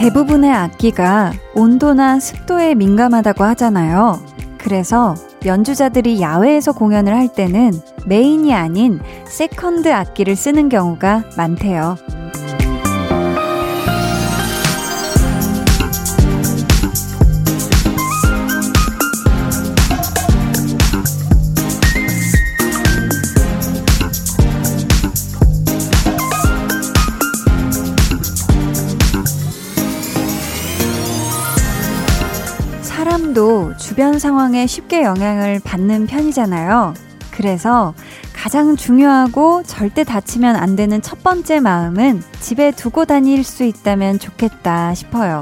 대부분의 악기가 온도나 습도에 민감하다고 하잖아요. 그래서 연주자들이 야외에서 공연을 할 때는 메인이 아닌 세컨드 악기를 쓰는 경우가 많대요. 주변 상황에 쉽게 영향을 받는 편이잖아요. 그래서 가장 중요하고 절대 다치면 안 되는 첫 번째 마음은 집에 두고 다닐 수 있다면 좋겠다 싶어요.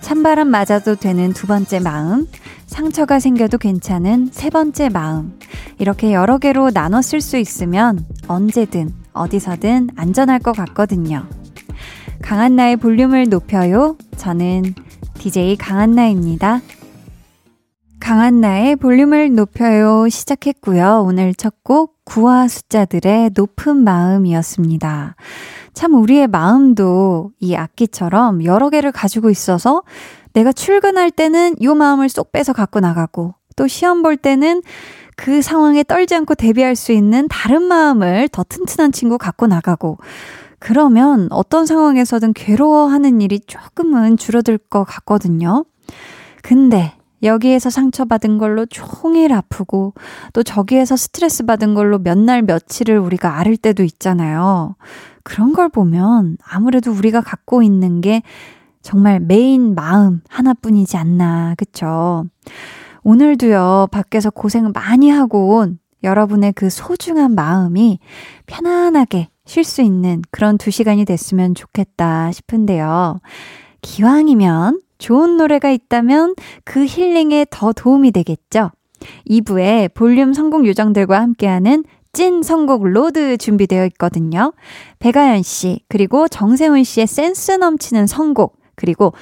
찬바람 맞아도 되는 두 번째 마음, 상처가 생겨도 괜찮은 세 번째 마음. 이렇게 여러 개로 나눠 쓸 수 있으면 언제든 어디서든 안전할 것 같거든요. 강한나의 볼륨을 높여요. 저는 DJ 강한나입니다. 강한나의 볼륨을 높여요 시작했고요. 오늘 첫 곡 구화 숫자들의 높은 마음이었습니다. 참 우리의 마음도 이 악기처럼 여러 개를 가지고 있어서 내가 출근할 때는 이 마음을 쏙 빼서 갖고 나가고 또 시험 볼 때는 그 상황에 떨지 않고 대비할 수 있는 다른 마음을 더 튼튼한 친구 갖고 나가고 그러면 어떤 상황에서든 괴로워하는 일이 조금은 줄어들 것 같거든요. 근데 여기에서 상처받은 걸로 종일 아프고 또 저기에서 스트레스 받은 걸로 몇 날 며칠을 우리가 앓을 때도 있잖아요. 그런 걸 보면 아무래도 우리가 갖고 있는 게 정말 메인 마음 하나뿐이지 않나, 그쵸? 오늘도요, 밖에서 고생 많이 하고 온 여러분의 그 소중한 마음이 편안하게 쉴 수 있는 그런 두 시간이 됐으면 좋겠다 싶은데요. 기왕이면 좋은 노래가 있다면 그 힐링에 더 도움이 되겠죠? 2부에 볼륨 성공 요정들과 함께하는 찐 선곡 로드 준비되어 있거든요. 배가연 씨, 그리고 정세훈 씨의 센스 넘치는 선곡, 그리고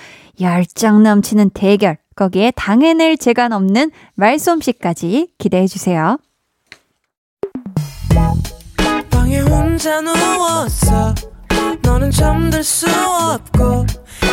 열정 넘치는 대결, 거기에 당해낼 자가 없는 말솜씨까지 기대해 주세요. 방에 혼자 누웠어. 너는 잠들 수 없고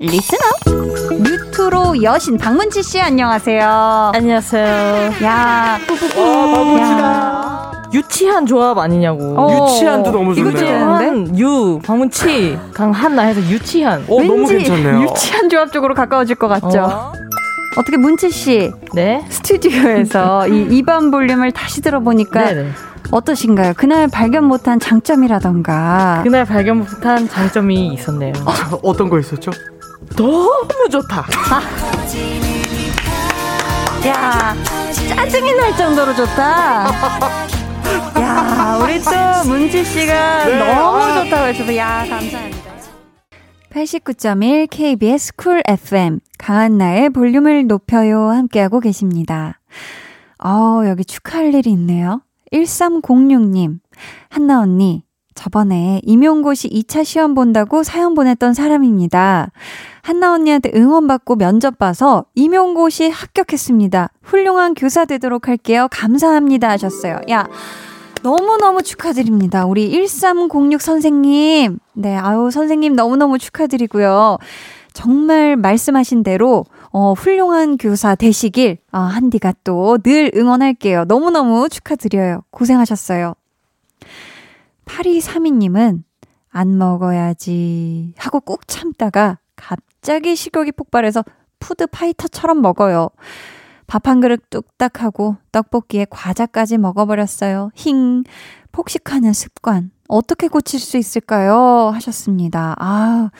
listener 뉴트로 여신 박문치 씨 안녕하세요. 안녕하세요. 야, 와 박문치다. 유치한 조합 아니냐고. 어, 유치한도 너무 좋네요. 유치한 유 박문치 강한나 해서 유치한. 어 너무 괜찮네요. 유치한 조합 쪽으로 가까워질 것 같죠. 어. 어떻게 문치 씨, 네 스튜디오에서 이 이반 볼륨을 다시 들어보니까 네네. 어떠신가요? 그날 발견 못한 장점이라던가. 그날 발견 못한 장점이 있었네요. 아, 어떤 거 있었죠? 너무 좋다. 야, 짜증이 날 정도로 좋다. 야, 우리 또 문지 씨가 네. 너무 아. 좋다고 해주셔서 야, 감사합니다. 89.1 KBS 쿨 FM 강한나의 볼륨을 높여요 함께하고 계십니다. 어, 여기 축하할 일이 있네요. 1306님, 한나 언니, 저번에 임용고시 2차 시험 본다고 사연 보냈던 사람입니다. 한나 언니한테 응원받고 면접 봐서 임용고시 합격했습니다. 훌륭한 교사 되도록 할게요. 감사합니다. 하셨어요. 야, 너무너무 축하드립니다. 우리 1306 선생님. 네, 아유, 선생님 너무너무 축하드리고요. 정말 말씀하신 대로, 어, 훌륭한 교사 되시길, 어, 한디가 또 늘 응원할게요. 너무너무 축하드려요. 고생하셨어요. 8232님은 안 먹어야지 하고 꾹 참다가 갑자기 식욕이 폭발해서 푸드 파이터처럼 먹어요. 밥 한 그릇 뚝딱 하고 떡볶이에 과자까지 먹어버렸어요. 힝. 폭식하는 습관. 어떻게 고칠 수 있을까요? 하셨습니다. 아,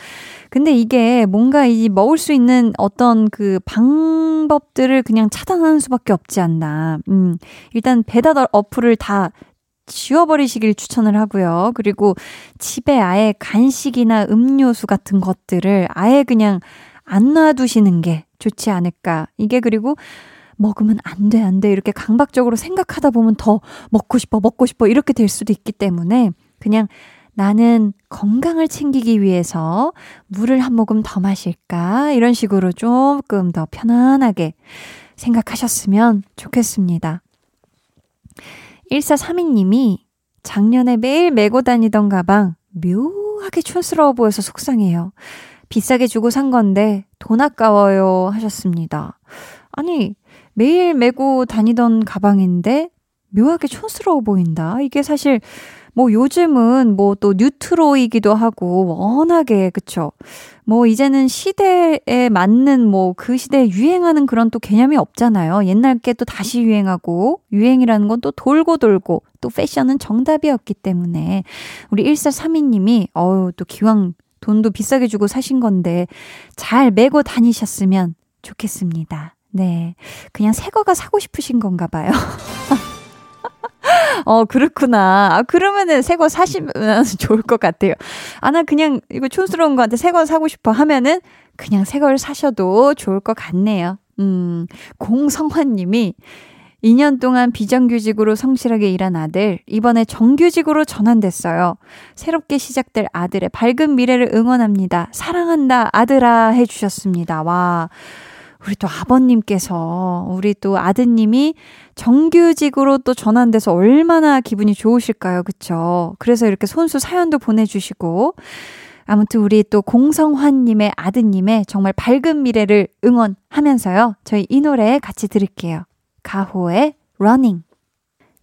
근데 이게 뭔가 이 먹을 수 있는 어떤 그 방법들을 그냥 차단하는 수밖에 없지 않나. 음, 일단 배달 어플을 다 지워버리시길 추천을 하고요. 그리고 집에 아예 간식이나 음료수 같은 것들을 아예 그냥 안 놔두시는 게 좋지 않을까. 이게 그리고 먹으면 안 돼, 안 돼. 이렇게 강박적으로 생각하다 보면 더 먹고 싶어, 먹고 싶어. 이렇게 될 수도 있기 때문에 그냥 나는 건강을 챙기기 위해서 물을 한 모금 더 마실까? 이런 식으로 조금 더 편안하게 생각하셨으면 좋겠습니다. 1432님이 작년에 매일 메고 다니던 가방 묘하게 촌스러워 보여서 속상해요. 비싸게 주고 산 건데 돈 아까워요 하셨습니다. 아니, 매일 메고 다니던 가방인데 묘하게 촌스러워 보인다. 이게 사실 뭐 요즘은 뭐 또 뉴트로이기도 하고 워낙에 그쵸. 뭐 이제는 시대에 맞는 뭐 그 시대에 유행하는 그런 또 개념이 없잖아요. 옛날 게 또 다시 유행하고 유행이라는 건 또 돌고 돌고 또 패션은 정답이었기 때문에 우리 1432님이 어우 또 기왕 돈도 비싸게 주고 사신 건데 잘 메고 다니셨으면 좋겠습니다. 네. 그냥 새 거가 사고 싶으신 건가 봐요. 어, 그렇구나. 아, 그러면은 새 거 사시면 좋을 것 같아요. 아, 나 그냥 이거 촌스러운 거한테 새 거 사고 싶어 하면은 그냥 새 걸 사셔도 좋을 것 같네요. 음, 공성환 님이 2년 동안 비정규직으로 성실하게 일한 아들, 이번에 정규직으로 전환됐어요. 새롭게 시작될 아들의 밝은 미래를 응원합니다. 사랑한다, 아들아, 해주셨습니다. 와. 우리 또 아버님께서, 우리 또 아드님이 정규직으로 또 전환돼서 얼마나 기분이 좋으실까요? 그쵸? 그래서 이렇게 손수 사연도 보내주시고, 아무튼 우리 또 공성환님의 아드님의 정말 밝은 미래를 응원하면서요. 저희 이 노래 같이 들을게요. 가호의 Running.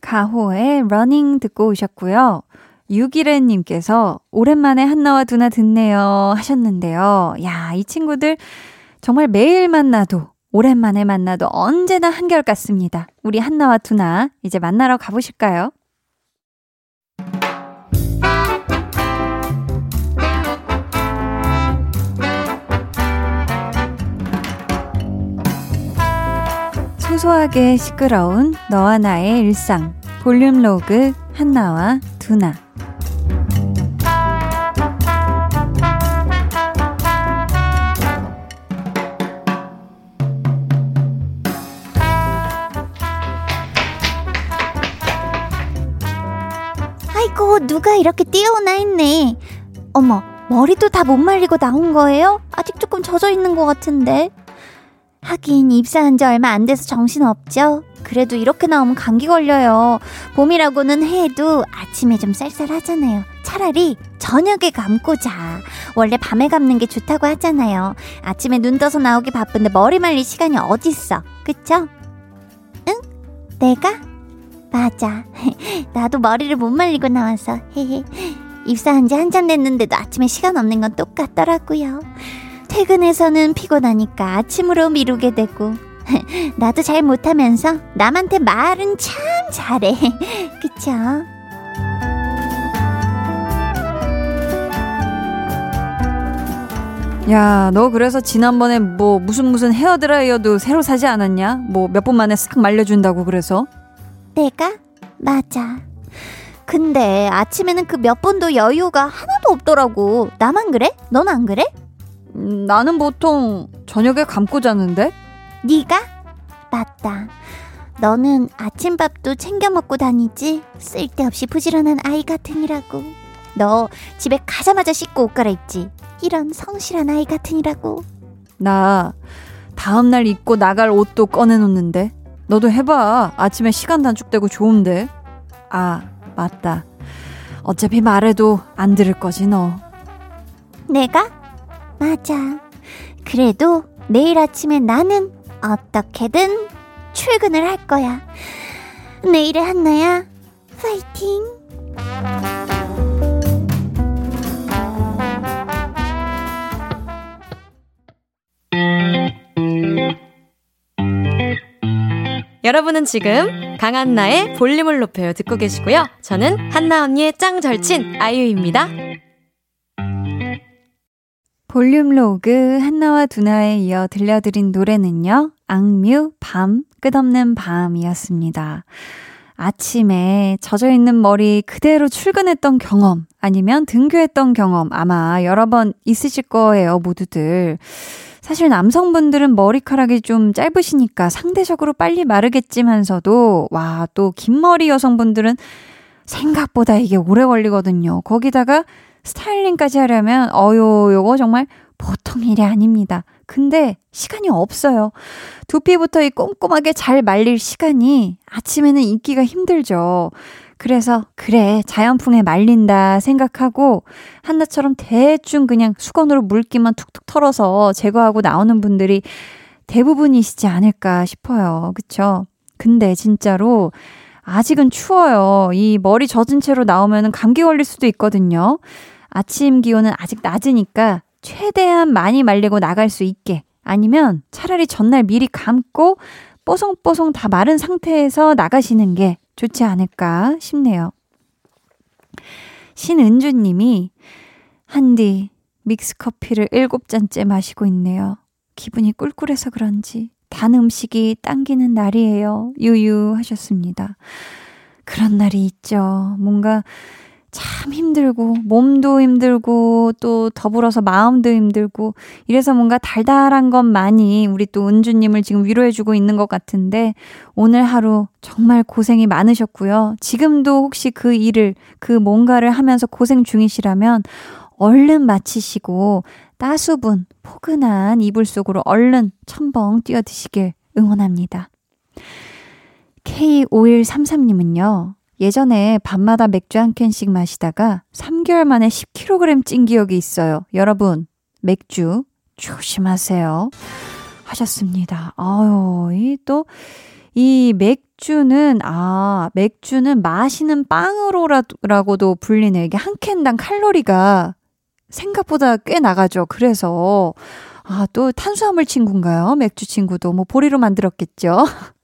가호의 Running 듣고 오셨고요. 유기래님께서 오랜만에 한나와 두나 듣네요 하셨는데요. 야, 이 친구들 정말 매일 만나도 오랜만에 만나도 언제나 한결 같습니다. 우리 한나와 두나 이제 만나러 가보실까요? 소소하게 시끄러운 너와 나의 일상 볼륨 로그 한나와 두나 누가 이렇게 뛰어오나 했네 어머 머리도 다 못 말리고 나온 거예요? 아직 조금 젖어 있는 것 같은데 하긴 입사한 지 얼마 안 돼서 정신 없죠. 그래도 이렇게 나오면 감기 걸려요. 봄이라고는 해도 아침에 좀 쌀쌀하잖아요. 차라리 저녁에 감고 자. 원래 밤에 감는 게 좋다고 하잖아요. 아침에 눈 떠서 나오기 바쁜데 머리 말릴 시간이 어딨어. 그쵸? 응? 내가? 맞아. 나도 머리를 못 말리고 나와서. 입사한 지 한참 됐는데도 아침에 시간 없는 건 똑같더라고요. 퇴근해서는 피곤하니까 아침으로 미루게 되고 나도 잘 못하면서 남한테 말은 참 잘해 그쵸? 야, 너 그래서 지난번에 뭐 무슨 무슨 헤어드라이어도 새로 사지 않았냐? 뭐 몇 분 만에 싹 말려준다고 그래서? 내가? 맞아. 근데 아침에는 그몇 분도 여유가 하나도 없더라고. 나만 그래? 넌 안 그래? 음, 나는 보통 저녁에 감고 자는데? 네가? 맞다. 너는 아침밥도 챙겨 먹고 다니지? 쓸데없이 부지런한 아이 같으니라고. 너 집에 가자마자 씻고 옷 갈아입지? 이런 성실한 아이 같으니라고. 나 다음날 입고 나갈 옷도 꺼내놓는데. 너도 해봐. 아침에 시간 단축되고 좋은데. 아, 맞다. 어차피 말해도 안 들을 거지, 너. 내가? 맞아. 그래도 내일 아침에 나는 어떻게든 출근을 할 거야. 내일의 한나야, 파이팅! 여러분은 지금 강한나의 볼륨을 높여요 듣고 계시고요. 저는 한나 언니의 짱 절친 아이유입니다. 볼륨 로그 한나와 두나에 이어 들려드린 노래는요. 악뮤 밤 끝없는 밤이었습니다. 아침에 젖어 있는 머리 그대로 출근했던 경험 아니면 등교했던 경험 아마 여러 번 있으실 거예요 모두들. 사실 남성분들은 머리카락이 좀 짧으시니까 상대적으로 빨리 마르겠지만서도, 와, 또 긴 머리 여성분들은 생각보다 이게 오래 걸리거든요. 거기다가 스타일링까지 하려면, 어요, 요거 정말 보통 일이 아닙니다. 근데 시간이 없어요. 두피부터 이 꼼꼼하게 잘 말릴 시간이 아침에는 있기가 힘들죠. 그래서 그래 자연풍에 말린다 생각하고 한나처럼 대충 그냥 수건으로 물기만 툭툭 털어서 제거하고 나오는 분들이 대부분이시지 않을까 싶어요. 그쵸? 근데 진짜로 아직은 추워요. 이 머리 젖은 채로 나오면 감기 걸릴 수도 있거든요. 아침 기온은 아직 낮으니까 최대한 많이 말리고 나갈 수 있게 아니면 차라리 전날 미리 감고 뽀송뽀송 다 마른 상태에서 나가시는 게 좋지 않을까 싶네요. 신은주 님이 한디 믹스 커피를 일곱 잔째 마시고 있네요. 기분이 꿀꿀해서 그런지 단 음식이 당기는 날이에요. 유유 하셨습니다. 그런 날이 있죠. 뭔가 참 힘들고 몸도 힘들고 또 더불어서 마음도 힘들고 이래서 뭔가 달달한 것만이 우리 또 은주님을 지금 위로해주고 있는 것 같은데 오늘 하루 정말 고생이 많으셨고요. 지금도 혹시 그 일을 그 뭔가를 하면서 고생 중이시라면 얼른 마치시고 따수분 포근한 이불 속으로 얼른 첨벙 뛰어드시길 응원합니다. K5133님은요. 예전에 밤마다 맥주 한 캔씩 마시다가 3개월 만에 10kg 찐 기억이 있어요. 여러분, 맥주 조심하세요. 하셨습니다. 아유, 이 또, 이 맥주는, 아, 맥주는 마시는 빵으로라고도 불리네. 이게 한 캔당 칼로리가 생각보다 꽤 나가죠. 그래서, 아, 또 탄수화물 친구인가요? 맥주 친구도 뭐 보리로 만들었겠죠.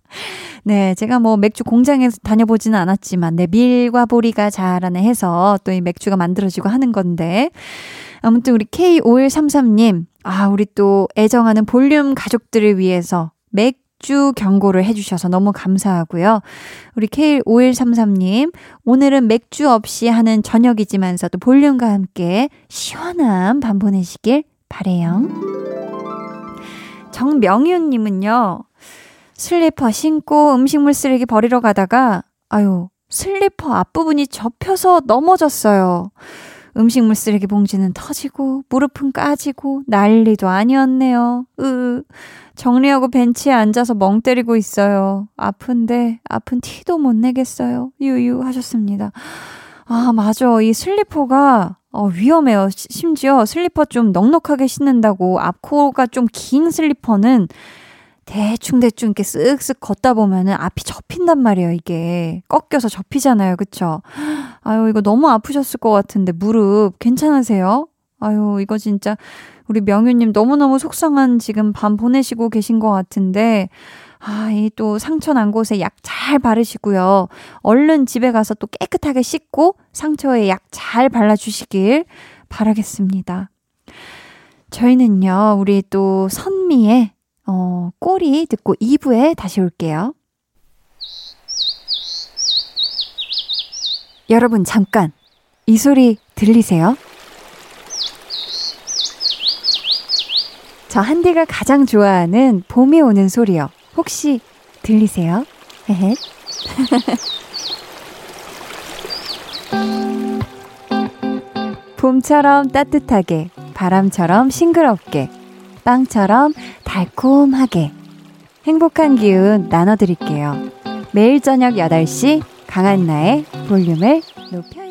네, 제가 뭐 맥주 공장에 다녀보지는 않았지만, 네, 밀과 보리가 자라네 해서 또 이 맥주가 만들어지고 하는 건데, 아무튼 우리 K5133님, 아, 우리 또 애정하는 볼륨 가족들을 위해서 맥주 경고를 해주셔서 너무 감사하고요. 우리 K5133님, 오늘은 맥주 없이 하는 저녁이지만서도 볼륨과 함께 시원한 밤 보내시길 바래요. 정명윤님은요, 슬리퍼 신고 음식물 쓰레기 버리러 가다가, 아유, 슬리퍼 앞부분이 접혀서 넘어졌어요. 음식물 쓰레기 봉지는 터지고, 무릎은 까지고, 난리도 아니었네요. 으, 정리하고 벤치에 앉아서 멍 때리고 있어요. 아픈데, 아픈 티도 못 내겠어요. 유유 하셨습니다. 아, 맞아. 이 슬리퍼가, 어, 위험해요. 심지어 슬리퍼 좀 넉넉하게 신는다고 앞코가 좀 긴 슬리퍼는 대충대충 이렇게 쓱쓱 걷다 보면은 앞이 접힌단 말이에요, 이게. 꺾여서 접히잖아요, 그쵸? 아유, 이거 너무 아프셨을 것 같은데, 무릎 괜찮으세요? 아유, 이거 진짜 우리 명유님 너무너무 속상한 지금 밤 보내시고 계신 것 같은데, 아, 이 또 상처 난 곳에 약 잘 바르시고요. 얼른 집에 가서 또 깨끗하게 씻고 상처에 약 잘 발라주시길 바라겠습니다. 저희는요, 우리 또 선미의 어, 꼬리 듣고 2부에 다시 올게요. 여러분, 잠깐. 이 소리 들리세요? 저 한디가 가장 좋아하는 봄이 오는 소리요. 혹시 들리세요? 헤헤. 봄처럼 따뜻하게, 바람처럼 싱그럽게, 빵처럼 달콤하게 행복한 기운 나눠드릴게요. 매일 저녁 8시 강한나의 볼륨을 높여요.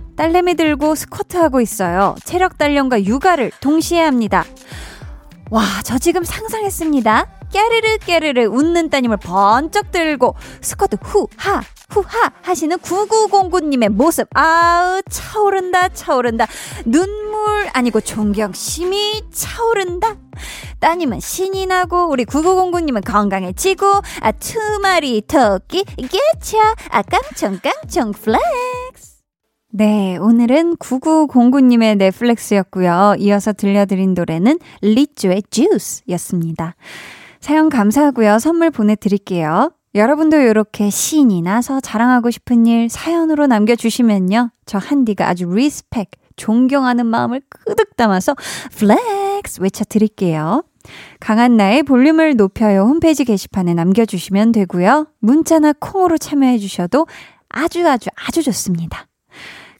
딸내미 들고 스쿼트 하고 있어요. 체력 단련과 육아를 동시에 합니다. 와, 저 지금 상상했습니다. 깨르르 깨르르 웃는 따님을 번쩍 들고 스쿼트 후하 후하 하시는 9909님의 모습. 아우, 차오른다, 차오른다. 눈물 아니고 존경심이 차오른다. 따님은 신이 나고, 우리 9909님은 건강해지고, 아, 두 마리 토끼, 개차, 아, 깡총깡총 flex. 네, 오늘은 9909님의 flex였고요. 이어서 들려드린 노래는 Lizzo의 Juice였습니다. 사연 감사하고요. 선물 보내드릴게요. 여러분도 이렇게 신이 나서 자랑하고 싶은 일 사연으로 남겨주시면요. 저 한디가 아주 respect, 존경하는 마음을 가득 담아서 flex 외쳐드릴게요. 강한나의 볼륨을 높여요 홈페이지 게시판에 남겨주시면 되고요. 문자나 콩으로 참여해주셔도 아주 아주 아주 좋습니다.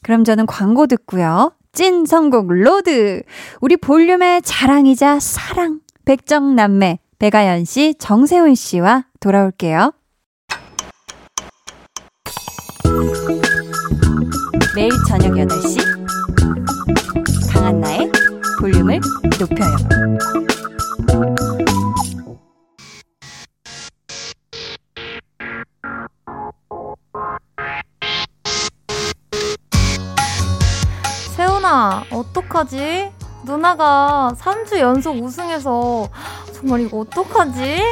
그럼 저는 광고 듣고요. 찐 선곡 로드! 우리 볼륨의 자랑이자 사랑, 백정남매, 백아연 씨, 정세운 씨와 돌아올게요. 매일 저녁 8시 강한나의 볼륨을 높여요. 어떡하지? 누나가 3주 연속 우승해서 정말 이거 어떡하지?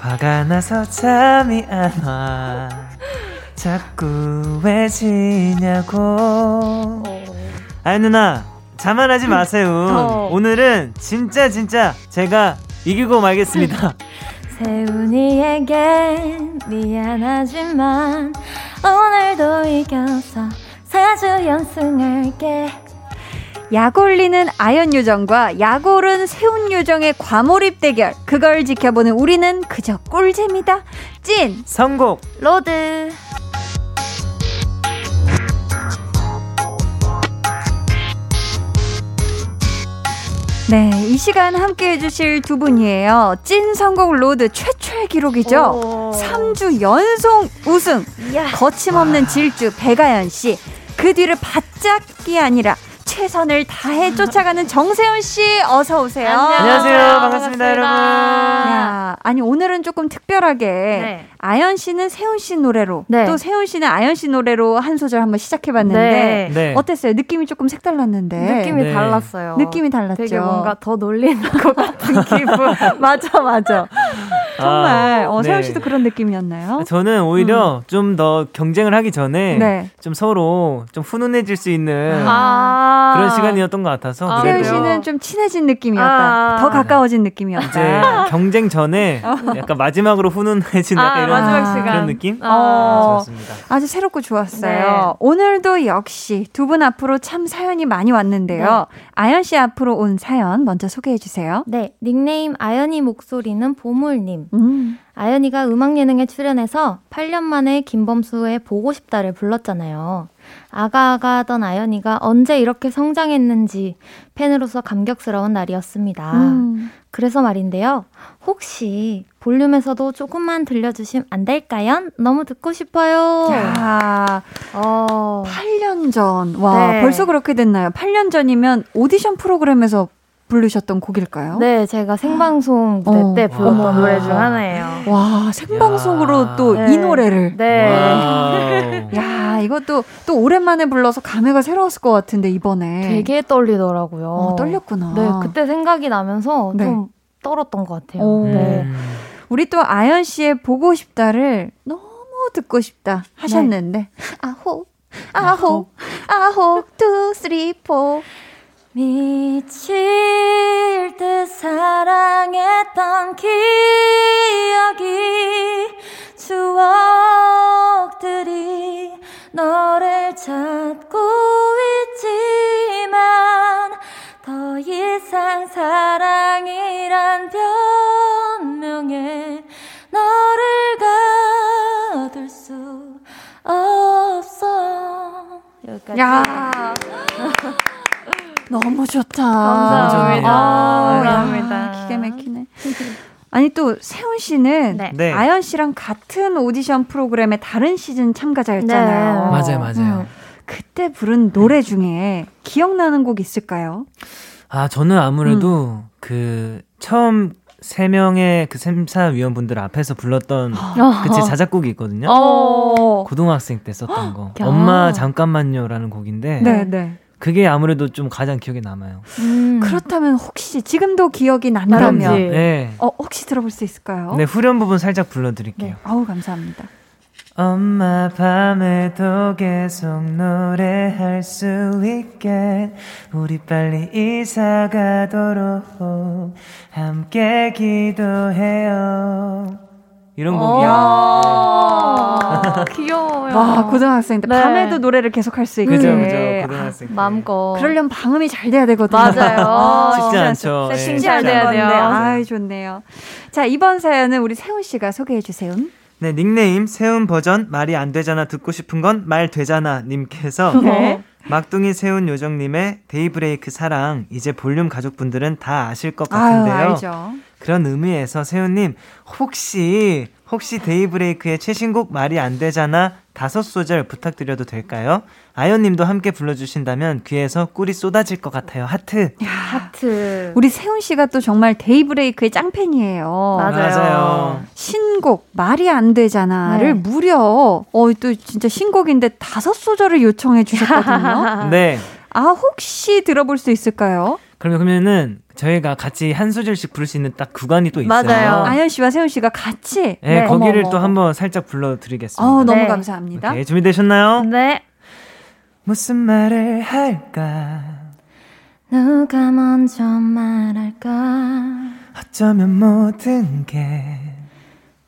화가 나서 잠이 안 와. 자꾸 왜 지냐고. 어. 아니 누나 자만하지 마세요. 어. 오늘은 진짜 진짜 제가 이기고 말겠습니다. 세훈이에게 미안하지만 오늘도 이겨서 4주 연승할게. 약 올리는 아연 요정과 약 오른 세운 요정의 과몰입 대결. 그걸 지켜보는 우리는 그저 꿀잼이다. 찐! 선곡 로드. 네, 이 시간 함께 해주실 두 분이에요. 찐 선곡 로드 최초의 기록이죠. 오. 3주 연속 우승. 이야. 거침없는 질주 배가연 씨. 그 뒤를 바짝이 아니라 최선을 다해 쫓아가는 정세훈 씨 어서 오세요. 안녕하세요. 반갑습니다, 여러분. 야, 아니 오늘은 조금 특별하게 네. 아연 씨는 세훈 씨 노래로 네. 또 세훈 씨는 아연 씨 노래로 한 소절 한번 시작해 봤는데 네. 네. 어땠어요? 느낌이 조금 색달랐는데. 느낌이 네. 달랐어요. 느낌이 달랐죠. 되게 뭔가 더 놀리는 것 같은 기분. 맞아, 맞아. 정말 아, 어, 세훈 네. 씨도 그런 느낌이었나요? 저는 오히려 좀더 경쟁을 하기 전에 네. 좀 서로 좀 훈훈해질 수 있는 아. 그런 시간이었던 것 같아서 아, 그래요? 씨는 좀 친해진 느낌이었다. 아. 더 가까워진 이제 느낌이었다. 경쟁 전에 약간 마지막으로 훈훈해지는 아, 약간 이런 마지막 아, 시간. 그런 느낌? 어. 좋았습니다. 아주 새롭고 좋았어요. 네. 오늘도 역시 두 분 앞으로 참 사연이 많이 왔는데요. 아연 씨 앞으로 온 사연 먼저 소개해 주세요. 네, 닉네임 아연이 목소리는 보물님. 음. 아연이가 음악 예능에 출연해서 8년 만에 김범수의 보고 싶다를 불렀잖아요. 아가아가 하던 아연이가 언제 이렇게 성장했는지 팬으로서 감격스러운 날이었습니다. 음. 그래서 말인데요. 혹시 볼륨에서도 조금만 들려주시면 안 될까요? 너무 듣고 싶어요. 야, 어. 8년 전. 와, 네. 벌써 그렇게 됐나요? 8년 전이면 오디션 프로그램에서 부르셨던 곡일까요? 네, 제가 생방송 무대 어. 때 불렀던 와. 노래 중 하나예요. 와, 생방송으로 야. 또이 네. 노래를. 네. 야, 이것도 또 오랜만에 불러서 감회가 새로웠을 것 같은데, 이번에. 되게 떨리더라고요. 어, 떨렸구나. 네, 그때 생각이 나면서 네. 좀 떨었던 것 같아요. 오. 네. 음. 우리 또 아연 씨의 보고 싶다를 너무 듣고 싶다 하셨는데 아호 아호 아호 two three four 미칠 듯 사랑했던 기억이 추억들이 너를 찾고 있지만 더 이상 사랑이란 변명에 너를 가둘 수 없어. 여기까지. 야 너무 좋다 감사합니다. 아, 야, 감사합니다. 기가 막히네 아니 또 세훈 씨는 네. 네. 아연 씨랑 같은 오디션 프로그램의 다른 시즌 참가자였잖아요. 네. 맞아요, 맞아요. 음. 그때 부른 노래 중에 기억나는 곡 있을까요? 아, 저는 아무래도 음. 그 처음 세 명의 그 심사위원분들 앞에서 불렀던 그제 자작곡이 있거든요. 어. 고등학생 때 썼던 거. 야. 엄마 잠깐만요라는 곡인데 네, 네. 그게 아무래도 좀 가장 기억에 남아요. 음. 그렇다면 혹시 지금도 기억이 난다면. 네. 어, 혹시 들어볼 수 있을까요? 네, 후렴 부분 살짝 불러드릴게요. 네. 아우 감사합니다. 엄마 밤에도 계속 노래할 수 있게 우리 빨리 이사 가도록 함께 기도해요 이런 어. 곡이야 아, 귀여워요. 와 고등학생 때 네. 밤에도 노래를 계속 할 수 있게. 그죠 그죠 고등학생 때 마음껏. 그러려면 방음이 잘 돼야 되거든요. 맞아요. 쉽지 않죠 예. 세팅 잘 돼야 돼요. 아, 좋네요. 자, 이번 사연은 우리 세훈 씨가 소개해 주세요. 네 닉네임 세운 버전 말이 안 되잖아 듣고 싶은 건 말 되잖아 님께서 네. 막둥이 세운 요정님의 데이브레이크 사랑 이제 볼륨 가족분들은 다 아실 것 아유, 같은데요 알죠. 그런 의미에서 세운님 혹시 혹시 데이브레이크의 최신곡 말이 안 되잖아 다섯 소절 부탁드려도 될까요? 아연님도 함께 불러주신다면 귀에서 꿀이 쏟아질 것 같아요. 하트. 하트. 우리 세운 씨가 또 정말 데이브레이크의 짱팬이에요. 맞아요. 신곡 말이 안 되잖아를 네. 무려 어또 진짜 신곡인데 다섯 소절을 요청해 주셨거든요. 네. 아 혹시 들어볼 수 있을까요? 그러면 그러면은 저희가 같이 한 소절씩 부를 수 있는 딱 구간이 또 있어요. 맞아요. 아연 씨와 세훈 씨가 같이 네, 네. 거기를 어머, 또 어머. 한번 살짝 불러드리겠습니다. 어 너무 네. 감사합니다. 오케이, 준비되셨나요? 네. 무슨 말을 할까? 누가 먼저 말할까? 어쩌면 모든 게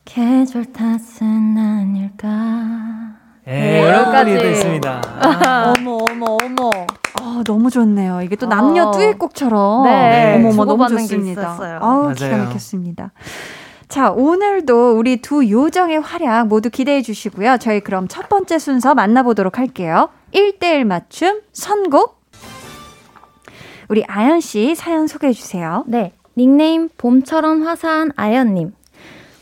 계절 탓은 아닐까? 예, 네, 여기까지. 또 있습니다. 어머 어머 어머. 아 너무 좋네요. 이게 또 어. 남녀 듀엣곡처럼 네, 어머 어머 너무 좋습니다. 아우 기가. 막혔습니다. 자 오늘도 우리 두 요정의 활약 모두 기대해 주시고요. 저희 그럼 첫 번째 순서 만나보도록 할게요. 1대1 맞춤 선곡. 우리 아연 씨 사연 소개해 주세요. 네. 닉네임 봄처럼 화사한 아연님.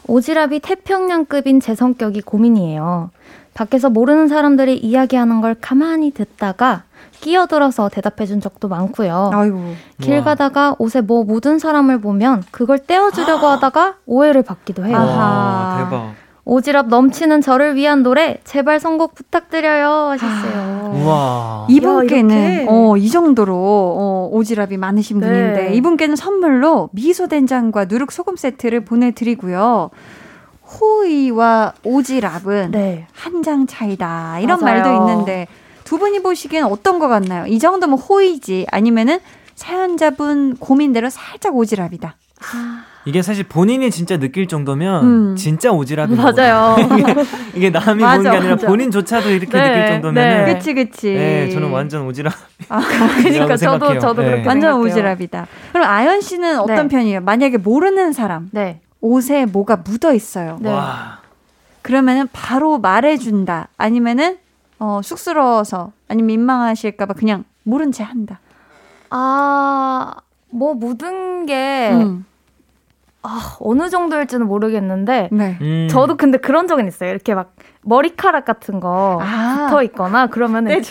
오지랖이 태평양급인 제 성격이 고민이에요. 밖에서 모르는 사람들이 이야기하는 걸 가만히 듣다가 끼어들어서 대답해준 적도 많고요. 아이고. 길 우와. 가다가 옷에 뭐 묻은 사람을 보면 그걸 떼어주려고 하다가 오해를 받기도 해요. 아하. 와, 대박. 오지랖 넘치는 저를 위한 노래 제발 선곡 부탁드려요 하셨어요. 우와. 이분께는 이렇게? 어, 이 정도로 어, 오지랖이 많으신 네. 분인데 이분께는 선물로 미소 된장과 누룩 소금 세트를 보내드리고요. 호의와 오지랖은 네. 한장 차이다 이런 맞아요. 말도 있는데 두 분이 보시기엔 어떤 것 같나요? 이 정도면 호의지 아니면은 사연자분 고민대로 살짝 오지랖이다. 이게 사실 본인이 진짜 느낄 정도면 음. 진짜 오지랖인 맞아요. 거거든요. 이게 남이 맞아, 보는 게 아니라 맞아. 본인조차도 이렇게 네, 느낄 정도면 네. 그치 그치. 네, 저는 완전 오지랖. 아, 그러니까 저도 저도 네. 그렇게 완전 생각해요. 오지랖이다. 그럼 아연 씨는 어떤 네. 편이에요? 만약에 모르는 사람 네. 옷에 뭐가 묻어 있어요. 네. 와. 그러면은 바로 말해준다. 아니면은 어, 쑥스러워서 아니면 민망하실까봐 그냥 모른 채 한다. 아, 뭐 묻은 게 음, 아, 어느 정도일지는 모르겠는데 네. 음. 저도 근데 그런 적은 있어요. 이렇게 막 머리카락 같은 거 아. 붙어 있거나 그러면은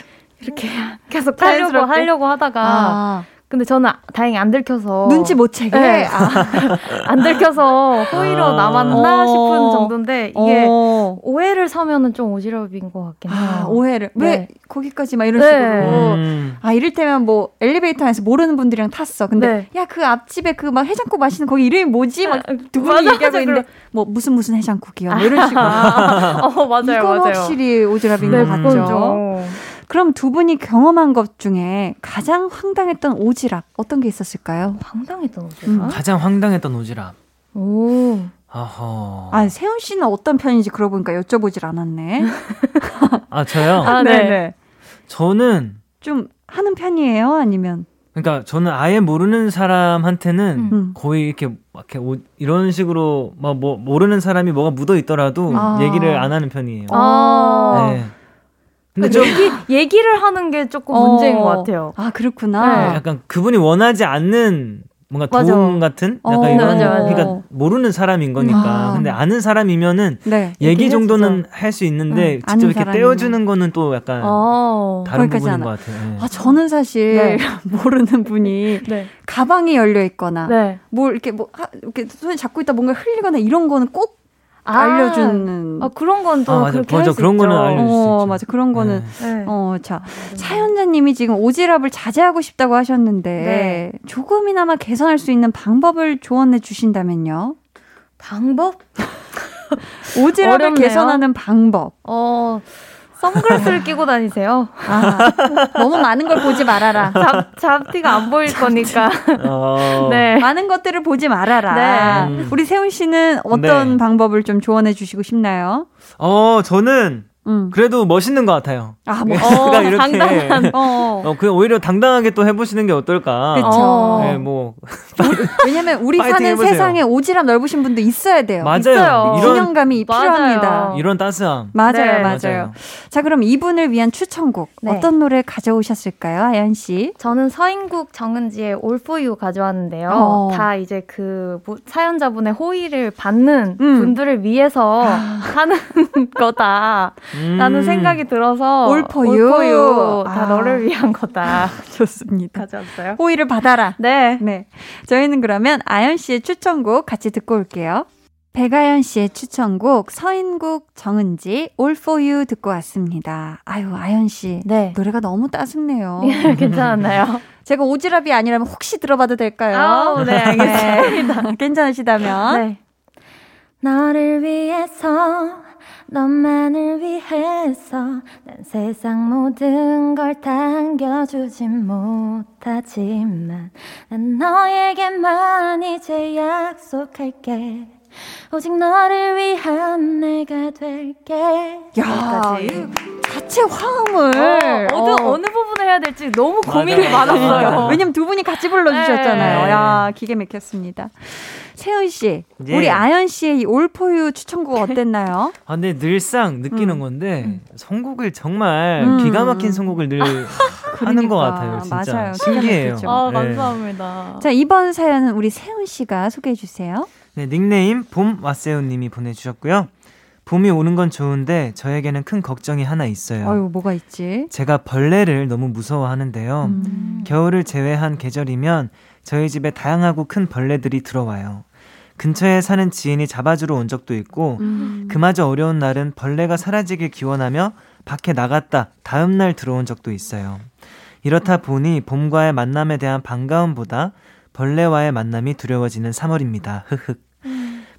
이렇게 계속 하려고 자연스럽게? 하려고 하다가 아, 근데 저는 다행히 안 들켜서 눈치 못 채게. 네. 아, 안 들켜서 호의로 아. 남았나 어. 싶은 정도인데 이게 어. 오해를 사면은 좀 오지랖인 것 같긴 해요. 아, 오해를 왜 네. 거기까지 막 이런 네. 식으로. 음. 아 이를테면 뭐 엘리베이터 안에서 모르는 분들이랑 탔어. 근데 네. 야그 앞집에 그 막 해장국 마시는 거기 이름이 뭐지? 막 두 분이 맞아, 얘기하고 맞아, 있는데 뭐 무슨 무슨 해장국이요. 뭐 이런 식으로. 어, 맞아요, 이건 맞아요. 확실히 오지랖인 네, 것 같죠. 그건 좀. 그럼 두 분이 경험한 것 중에 가장 황당했던 오지랖 어떤 게 있었을까요? 황당했던 오지랖? 음. 가장 황당했던 오지랖. 오. 어허. 아 세훈 씨는 어떤 편인지 그러고 보니까 여쭤보질 않았네. 아, 저요? 아, 네. 저는 좀 하는 편이에요? 아니면 그러니까 저는 아예 모르는 사람한테는 음. 거의 이렇게 막 이렇게 오- 이런 식으로 막 뭐 모르는 사람이 뭐가 묻어 있더라도 아. 얘기를 안 하는 편이에요. 아. 네. 근데 좀 얘기, 얘기 를 하는 게 조금 어. 문제인 것 같아요. 아 그렇구나. 네. 약간 그분이 원하지 않는 뭔가 맞아. 도움 같은 약간 어, 이런 맞아, 맞아. 그러니까 모르는 사람인 거니까 아. 근데 아는 사람이면은 네. 얘기 정도는 할 수 있는데 응, 직접 이렇게. 떼어주는 거는 또 약간 어. 다른 거기까지 부분인 않아. 것 같아요. 네. 아, 저는 사실 네. 모르는 분이 네. 가방이 열려 있거나 네. 뭘 이렇게 뭐 하- 이렇게 손에 잡고 있다 뭔가 흘리거나 이런 거는 꼭 아. 알려주는. 아, 그런 건또 아. 그렇게 맞아. 그런 거는. 알려줄 수 어, 있죠. 맞아. 그런 거는 네. 네. 어, 자, 사연자님이 지금 오지랖을 자제하고 싶다고 하셨는데 네. 조금이나마 개선할 수 있는 방법을 조언해 주신다면요. 방법? 오지랖을 어렵네요. 개선하는 방법. 어, 선글라스를 끼고 다니세요. 아, 너무 많은 걸 보지 말아라. 잡, 잡티가 안 보일 거니까. 어, 네. 많은 것들을 보지 말아라. 네. 우리 세훈 씨는 어떤 네. 방법을 좀 조언해 주시고 싶나요? 어, 저는 음. 그래도 멋있는 것 같아요. 아, 뭐. 제가 이렇게 당당한. 어. 어, 그냥 오히려 당당하게 또 해보시는 게 어떨까. 그쵸. 어. 네, 뭐 왜냐면 우리 사는 해보세요. 세상에 오지랖 넓으신 분도 있어야 돼요. 맞아요. 있어요. 이런 균형감이 맞아요. 필요합니다. 이런 따스함. 맞아요, 네. 맞아요, 맞아요. 자, 그럼 이분을 위한 추천곡 네. 어떤 노래 가져오셨을까요, 아연 씨? 저는 서인국 정은지의 All For You 가져왔는데요. 어. 다 이제 그 뭐- 사연자분의 호의를 받는 음. 분들을 위해서 하는 거다. 음. 라는 생각이 들어서 For You. 다 아. 너를 위한 거다. 좋습니다. 가져왔어요. 호의를 받아라. 네. 네. 저희는 그러면 아연 씨의 추천곡 같이 듣고 올게요. 백아연 씨의 추천곡 서인국 정은지 All For You 듣고 왔습니다. 아유, 아연 씨. 네. 노래가 너무 따숩네요. 괜찮았나요? 제가 오지랖이 아니라면 혹시 들어봐도 될까요? 아우, 네, 알겠습니다. 네. 괜찮으시다면. 네. 너를 위해서 너만을 위해서 난 세상 모든 걸 당겨주진 못하지만 난 너에게만 이제 약속할게 오직 너를 위한 내가 될게 야, 여기까지. 이 자체 화음을. 어, 어느, 어. 어느 부분을 해야 될지 너무 고민이 맞아요. 많았어요. 왜냐면 두 분이 같이 불러주셨잖아요. 네. 야, 기가 막혔습니다. 세훈 씨, 예. 우리 아연 씨의 이 올포유 추천곡 어땠나요? 아, 근데 늘상 느끼는 음. 건데 선곡을 정말 음. 기가 막힌 선곡을 늘 하는 것 같아요. 진짜 맞아요. 신기해요. 막히죠. 아, 네. 감사합니다. 자, 이번 사연은 우리 세훈 씨가 소개해 주세요. 네, 닉네임 봄 와세오님이 보내주셨고요. 봄이 오는 건 좋은데 저에게는 큰 걱정이 하나 있어요. 어유 뭐가 있지? 제가 벌레를 너무 무서워하는데요. 음. 겨울을 제외한 계절이면 저희 집에 다양하고 큰 벌레들이 들어와요. 근처에 사는 지인이 잡아주러 온 적도 있고 음. 그마저 어려운 날은 벌레가 사라지길 기원하며 밖에 나갔다 다음 날 들어온 적도 있어요. 이렇다 보니 봄과의 만남에 대한 반가움보다 벌레와의 만남이 두려워지는 3월입니다. 흑흑.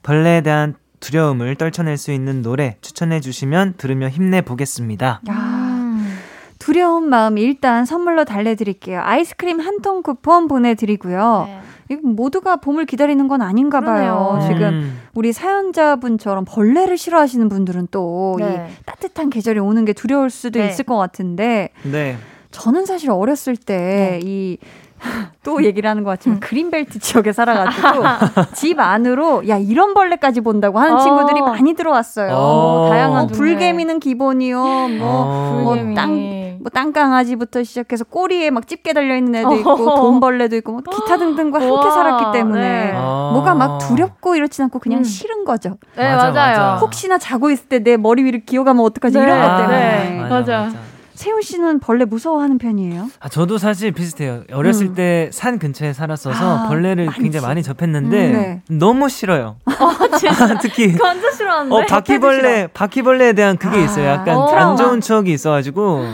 벌레에 대한 두려움을 떨쳐낼 수 있는 노래 추천해 주시면 들으며 힘내 보겠습니다. 야, 음. 두려운 마음 일단 선물로 달래드릴게요. 아이스크림 한 통 쿠폰 보내드리고요. 네. 모두가 봄을 기다리는 건 아닌가 봐요. 그러네요. 지금 음, 우리 사연자분처럼 벌레를 싫어하시는 분들은 또이 네. 따뜻한 계절이 오는 게 두려울 수도 네. 있을 것 같은데 네. 저는 사실 어렸을 때이 또 얘기를 하는 것 음. 같지만 그린벨트 지역에 살아가지고 집 안으로 야 이런 벌레까지 본다고 하는 어. 친구들이 많이 들어왔어요. 어. 뭐 다양한 어. 불개미는 기본이요. 뭐 어. 뭐. 땅, 뭐 땅강아지부터 시작해서 꼬리에 막 집게 달려 있는 애도 있고 어. 돈벌레도 있고 뭐 기타 등등과 함께 살았기 때문에 네. 아. 뭐가 막 두렵고 이렇진 않고 그냥 음. 싫은 거죠. 네, 맞아, 맞아요. 맞아. 혹시나 자고 있을 때 내 머리 위를 기어가면 어떡하지 네. 이런 것 아, 때문에. 네. 맞아. 세훈 씨는 벌레 무서워하는 편이에요? 아, 저도 사실 비슷해요. 어렸을 음. 때산 근처에 살았어서 아, 벌레를 많지. 굉장히 많이 접했는데 음, 네. 너무 싫어요. 특히 완전 싫어하는데. 어, 바퀴벌레, 바퀴벌레에 대한 그게 아. 있어요. 약간 어. 안 좋은 추억이 있어가지고,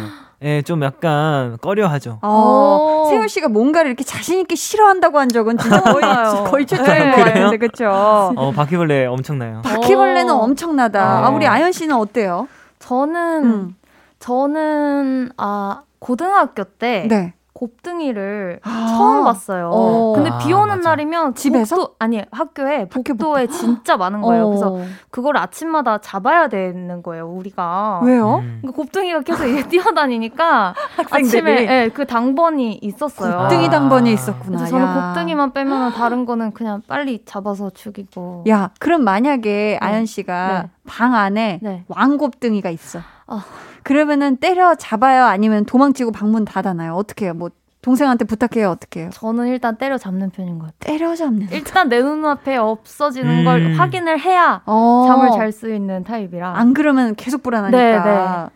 예, 좀 약간 꺼려하죠. 어, 오. 세훈 씨가 뭔가를 이렇게 자신 있게 싫어하는 한 적은 진짜 거의. 거의 최초인 것 그래요? 같은데 그렇죠. 어, 바퀴벌레 엄청나요. 바퀴벌레는 어. 엄청나다. 아, 네. 우리 아연 씨는 어때요? 저는 음. 저는 아 고등학교 때 네. 곱등이를 아. 처음 봤어요. 어. 근데 아, 비 오는 맞아. 날이면 집에서? 복도, 아니 학교에 학교 복도에 진짜 많은 거예요. 그래서 어. 그걸 아침마다 잡아야 되는 거예요. 우리가. 왜요? 음. 그러니까 곱등이가 계속 이게 뛰어다니니까? 아침에 예, 그 당번이 있었어요. 곱등이 아. 당번이 있었구나. 그래서 저는 야. 곱등이만 빼면 다른 거는 그냥 빨리 잡아서 죽이고. 야, 그럼 만약에 아연 씨가 네. 방 안에 네. 왕곱등이가 있어. 아. 그러면은 때려 잡아요? 아니면 도망치고 방문 닫아놔요? 어떻게 해요? 뭐 동생한테 부탁해요, 어떻게 해요? 저는 일단 때려 잡는 편인 것 같아요. 때려 잡는. 일단 내 눈앞에 없어지는 음. 걸 확인을 해야 어. 잠을 잘 수 있는 타입이라. 안 그러면 계속 불안하니까. 네, 네.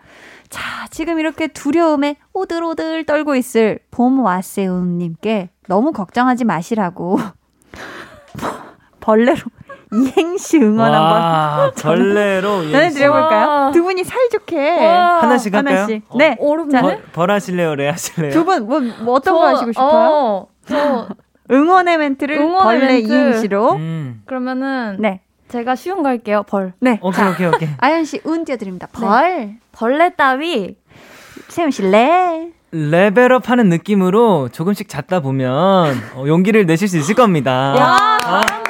자, 지금 이렇게 두려움에 오들오들 떨고 있을 봄와세운님께 너무 걱정하지 마시라고 벌레로 이행시 응원 한번 와, 벌레로 전해드려볼까요? 와. 두 분이 사이좋게 와. 하나씩 할까요? 하나씩. 어, 네. 어렵네. 벌, 벌 하실래요? 레 하실래요? 두 분 뭐, 뭐 어떤 거 하시고 싶어요? 어, 저 응원의 멘트를 응원의 벌레 멘트. 이행시로. 음. 그러면은 네. 제가 쉬운 거 할게요. 벌. 네. 오케이, 오케이, 오케이. 아연 씨 운 띄워드립니다. 벌. 벌레 따위 세운 씨 레. level up 하는 느낌으로 조금씩 잡다 보면 어, 용기를 내실 수 있을 겁니다. 야, 잘했어.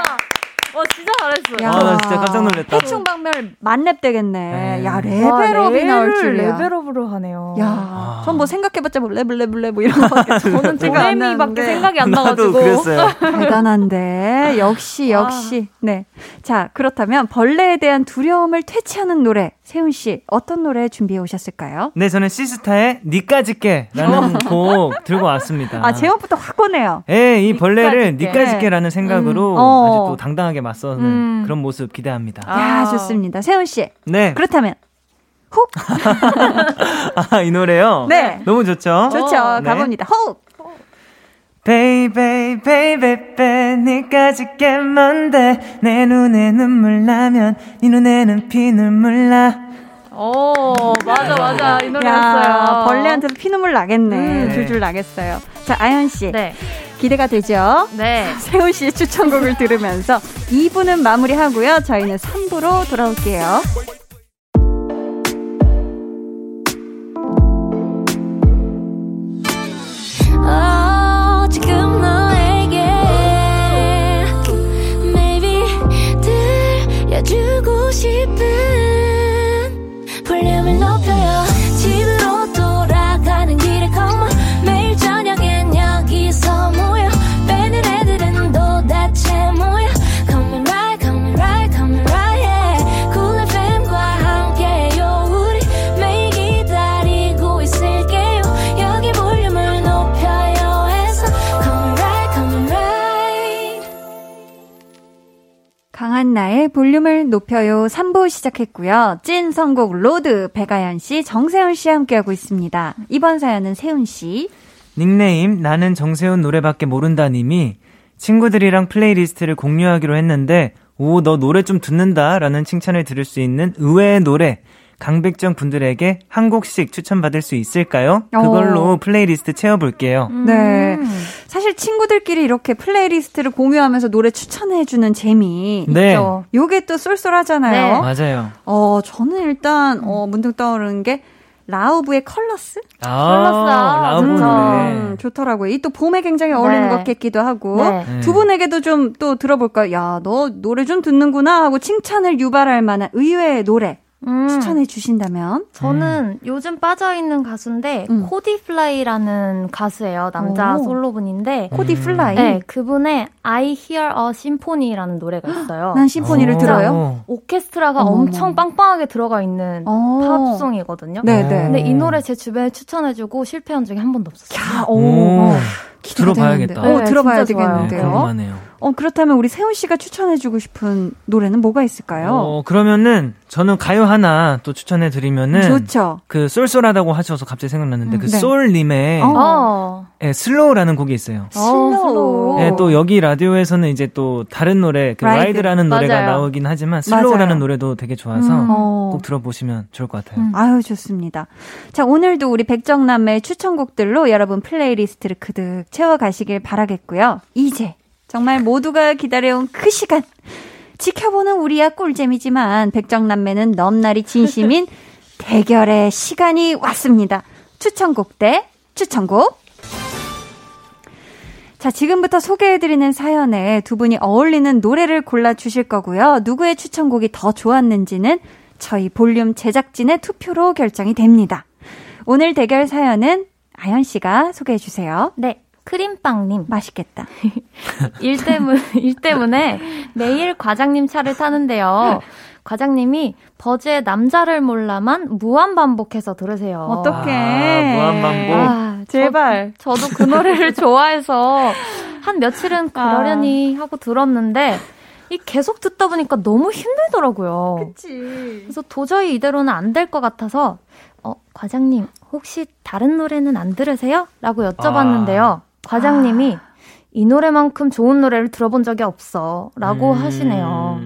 야. 아, 나 진짜 깜짝 놀랐다. 해충 박멸 만렙 되겠네. 네. 야 와, level up이 나올 줄이야. level up으로 하네요. 야, 전 뭐 생각해봤자 뭐 레벨 레벨 레벨 이런 거밖에 저는 도레미밖에. 생각이 안 나가지고. 그랬어요. 대단한데 역시 역시 네. 자 그렇다면 벌레에 대한 두려움을 퇴치하는 노래 세운 씨 어떤 노래 준비해 오셨을까요? 네, 저는 시스타의 니까짓 게라는 곡 들고 왔습니다. 아 제목부터 확 오네요. 예, 이 벌레를 깨라는 생각으로 음. 어. 아주 또 당당하게 맞서는 음. 그런 모습 기대합니다. 야 아. 좋습니다. 세운 씨 네. 그렇다면 hook 아, 이 노래요? 네. 너무 좋죠? 좋죠 네. 가봅니다. 호흡 baby baby 니까짓 게 뭔데 내 눈에 눈물 나면 네 눈에는 피눈물 나 오, 맞아, 맞아. 이 노래 였어요. 야 벌레한테도 피눈물 나겠네. 음. 줄줄 나겠어요. 자 아연 씨 네. 기대가 되죠? 네. 세훈 씨의 추천곡을 들으면서 2부는 마무리하고요. 저희는 3부로 돌아올게요. 한나의 볼륨을 높여요 3부 시작했고요. 찐 선곡 로드 백아연 씨, 정세운 씨 함께하고 있습니다. 이번 사연은 세운 씨. 닉네임 나는 정세운 노래밖에 모른다 님이 친구들이랑 playlist를 공유하기로 했는데 오 너 노래 좀 듣는다 라는 칭찬을 들을 수 있는 의외의 노래 강백정 분들에게 한 곡씩 추천받을 수 있을까요? 그걸로 어. 플레이리스트 채워볼게요. 네. 사실 친구들끼리 이렇게 플레이리스트를 공유하면서 노래 추천해주는 재미. 네. 있죠. 요게 또 쏠쏠하잖아요. 맞아요. 어, 저는 일단, 어, 문득 떠오르는 게, Lauv의 Colors? 아, Colors 아, Lauv. 음, 좋더라고요. 이 또 봄에 굉장히 어울리는 네. 것 같기도 하고. 네. 네. 두 분에게도 좀 또 들어볼까요? 야, 너 노래 좀 듣는구나 하고 칭찬을 유발할 만한 의외의 노래 음. 추천해 주신다면? 저는 요즘 빠져있는 가수인데, 음. Cody Fry라는 가수예요. 남자 오. 솔로분인데, Cody Fry. 네, 그분의 I Hear a Symphony라는 노래가 있어요. 난 심포니를 오. 들어요. 오케스트라가 어머머. 엄청 빵빵하게 들어가 있는 어. 팝송이거든요. 네네. 근데 이 노래 제 주변에 추천해주고 실패한 적이 한 번도 없었어요. 야, 오, 오. 들어봐야겠다. 어, 네, 들어봐야 진짜 좋아요. 되겠는데요. 궁금하네요. 어, 그렇다면 우리 세운 씨가 추천해주고 싶은 노래는 뭐가 있을까요? 어, 그러면은 저는 가요 하나 또 추천해 드리면은 좋죠. 그 쏠쏠하다고 하셔서 갑자기 생각났는데 음, 그 네. 쏠님의 어. 어. 예, Slow라는 곡이 있어요. 슬로우. 슬로우. 예, 또 여기 라디오에서는 이제 또 다른 노래 그 Ride. Ride라는 노래가 맞아요. 나오긴 하지만 Slow라는 맞아요. 노래도 되게 좋아서 음. 어. 꼭 들어보시면 좋을 것 같아요. 음. 아유, 좋습니다. 자, 오늘도 우리 백정남매의 추천곡들로 여러분 플레이리스트를 그득 채워가시길 바라겠고요. 이제 정말 모두가 기다려온 그 시간. 지켜보는 우리야 꿀잼이지만 백정남매는 넘나리 진심인 대결의 시간이 왔습니다. 추천곡 대 추천곡. 자, 지금부터 소개해드리는 사연에 두 분이 어울리는 노래를 골라주실 거고요. 누구의 추천곡이 더 좋았는지는 저희 볼륨 제작진의 투표로 결정이 됩니다. 오늘 대결 사연은 아연 씨가 소개해 주세요. 네. 크림빵님. 맛있겠다. 일 때문, 일 때문에 매일 과장님 차를 타는데요. 과장님이 버즈의 남자를 몰라만 무한 반복해서 들으세요. 어떡해. 아, 무한반복. 아, 제발. 저, 도그 노래를 좋아해서 한 며칠은 그러려니 하고 들었는데 이 계속 듣다 보니까 너무 힘들더라고요. 그치. 그래서 도저히 이대로는 안 될 것 같아서 어, 과장님 혹시 다른 노래는 안 들으세요? 라고 여쭤봤는데요. 과장님이 이 노래만큼 좋은 노래를 들어본 적이 없어 라고 음. 하시네요.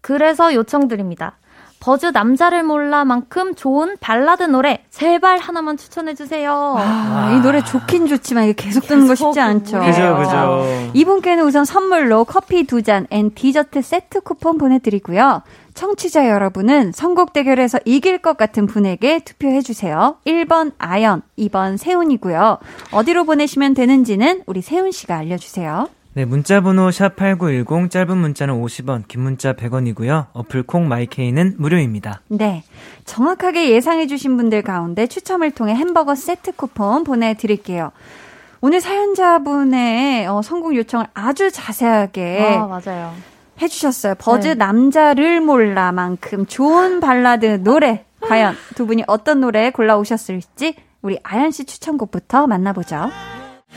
그래서 요청드립니다. 버즈 남자를 몰라만큼 좋은 발라드 노래 제발 하나만 추천해 주세요. 아, 이 노래 좋긴 좋지만 이게 계속 듣는 거 쉽지 않죠. 그죠, 그죠. 이분께는 우선 선물로 커피 두 잔 and 디저트 세트 쿠폰 보내드리고요. 청취자 여러분은 선곡 대결에서 이길 것 같은 분에게 투표해 주세요. 1번 아연, 2번 세운이고요. 어디로 보내시면 되는지는 우리 세운 씨가 알려주세요. 네, 문자 번호 샵8910 짧은 문자는 50원, 긴 문자 100원이고요. 어플 콩 마이케이는 무료입니다. 네. 정확하게 예상해 주신 분들 가운데 추첨을 통해 햄버거 세트 쿠폰 보내 드릴게요. 오늘 사연자분의 어, 선곡 요청을 아주 자세하게 아, 맞아요. 해주셨어요. 버즈 네. 남자를 몰라만큼 좋은 발라드 노래. 과연 두 분이 어떤 노래 골라오셨을지 우리 아연 씨 추천곡부터 만나보죠.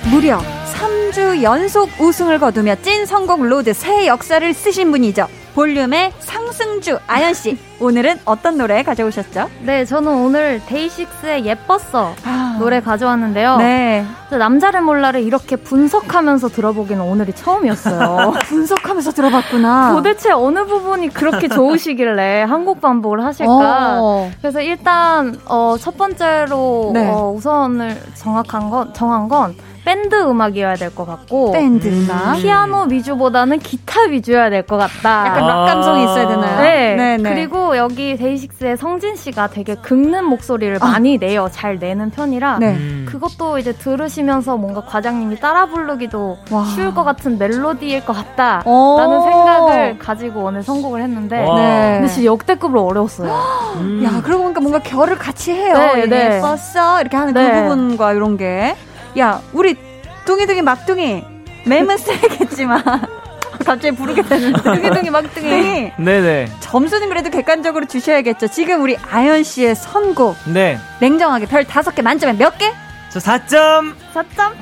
무려 3 주 연속 우승을 거두며 찐 선곡 로드 새 역사를 쓰신 분이죠. 볼륨의 상승주 아연 씨. 오늘은 어떤 노래 가져오셨죠? 네, 저는 오늘 데이식스의 예뻤어 노래 가져왔는데요. 네. 저 남자를 몰라를 이렇게 분석하면서 들어보기는 오늘이 처음이었어요. 분석하면서 들어봤구나. 도대체 어느 부분이 그렇게 좋으시길래 한국 반복을 하실까? 어. 그래서 일단 어, 첫 번째로 네. 어, 우선을 정확한 건 정한 건 밴드 음악이어야 될 것 같고 밴드 음악. 피아노 위주보다는 기타 위주여야 될 것 같다. 약간 락 아. 감성이 있어야 되나요? 네. 네네. 그리고 여기 데이식스의 성진 씨가 되게 긁는 목소리를 많이 내요. 잘 내는 편이라. 네. 음. 그것도 이제 들으시면서 뭔가 과장님이 따라 부르기도 와. 쉬울 것 같은 멜로디일 것 같다. 오. 라는 생각을 가지고 오늘 선곡을 했는데. 와. 네. 근데 진짜 역대급으로 어려웠어요. 음. 야, 그러고 보니까 뭔가 결을 같이 해요. 네, 네. 예뻤어. 이렇게 하는 네. 그 부분과 이런 게. 야, 우리 둥이둥이 막둥이. 맴은 세겠지만. 갑자기 부르게 되는데. 둥이둥이 막둥이. 네네. 점수는 그래도 객관적으로 주셔야겠죠. 지금 우리 아연 씨의 선곡. 네. 냉정하게 별 다섯 개 만점에 몇 개? 저 4점, 4점?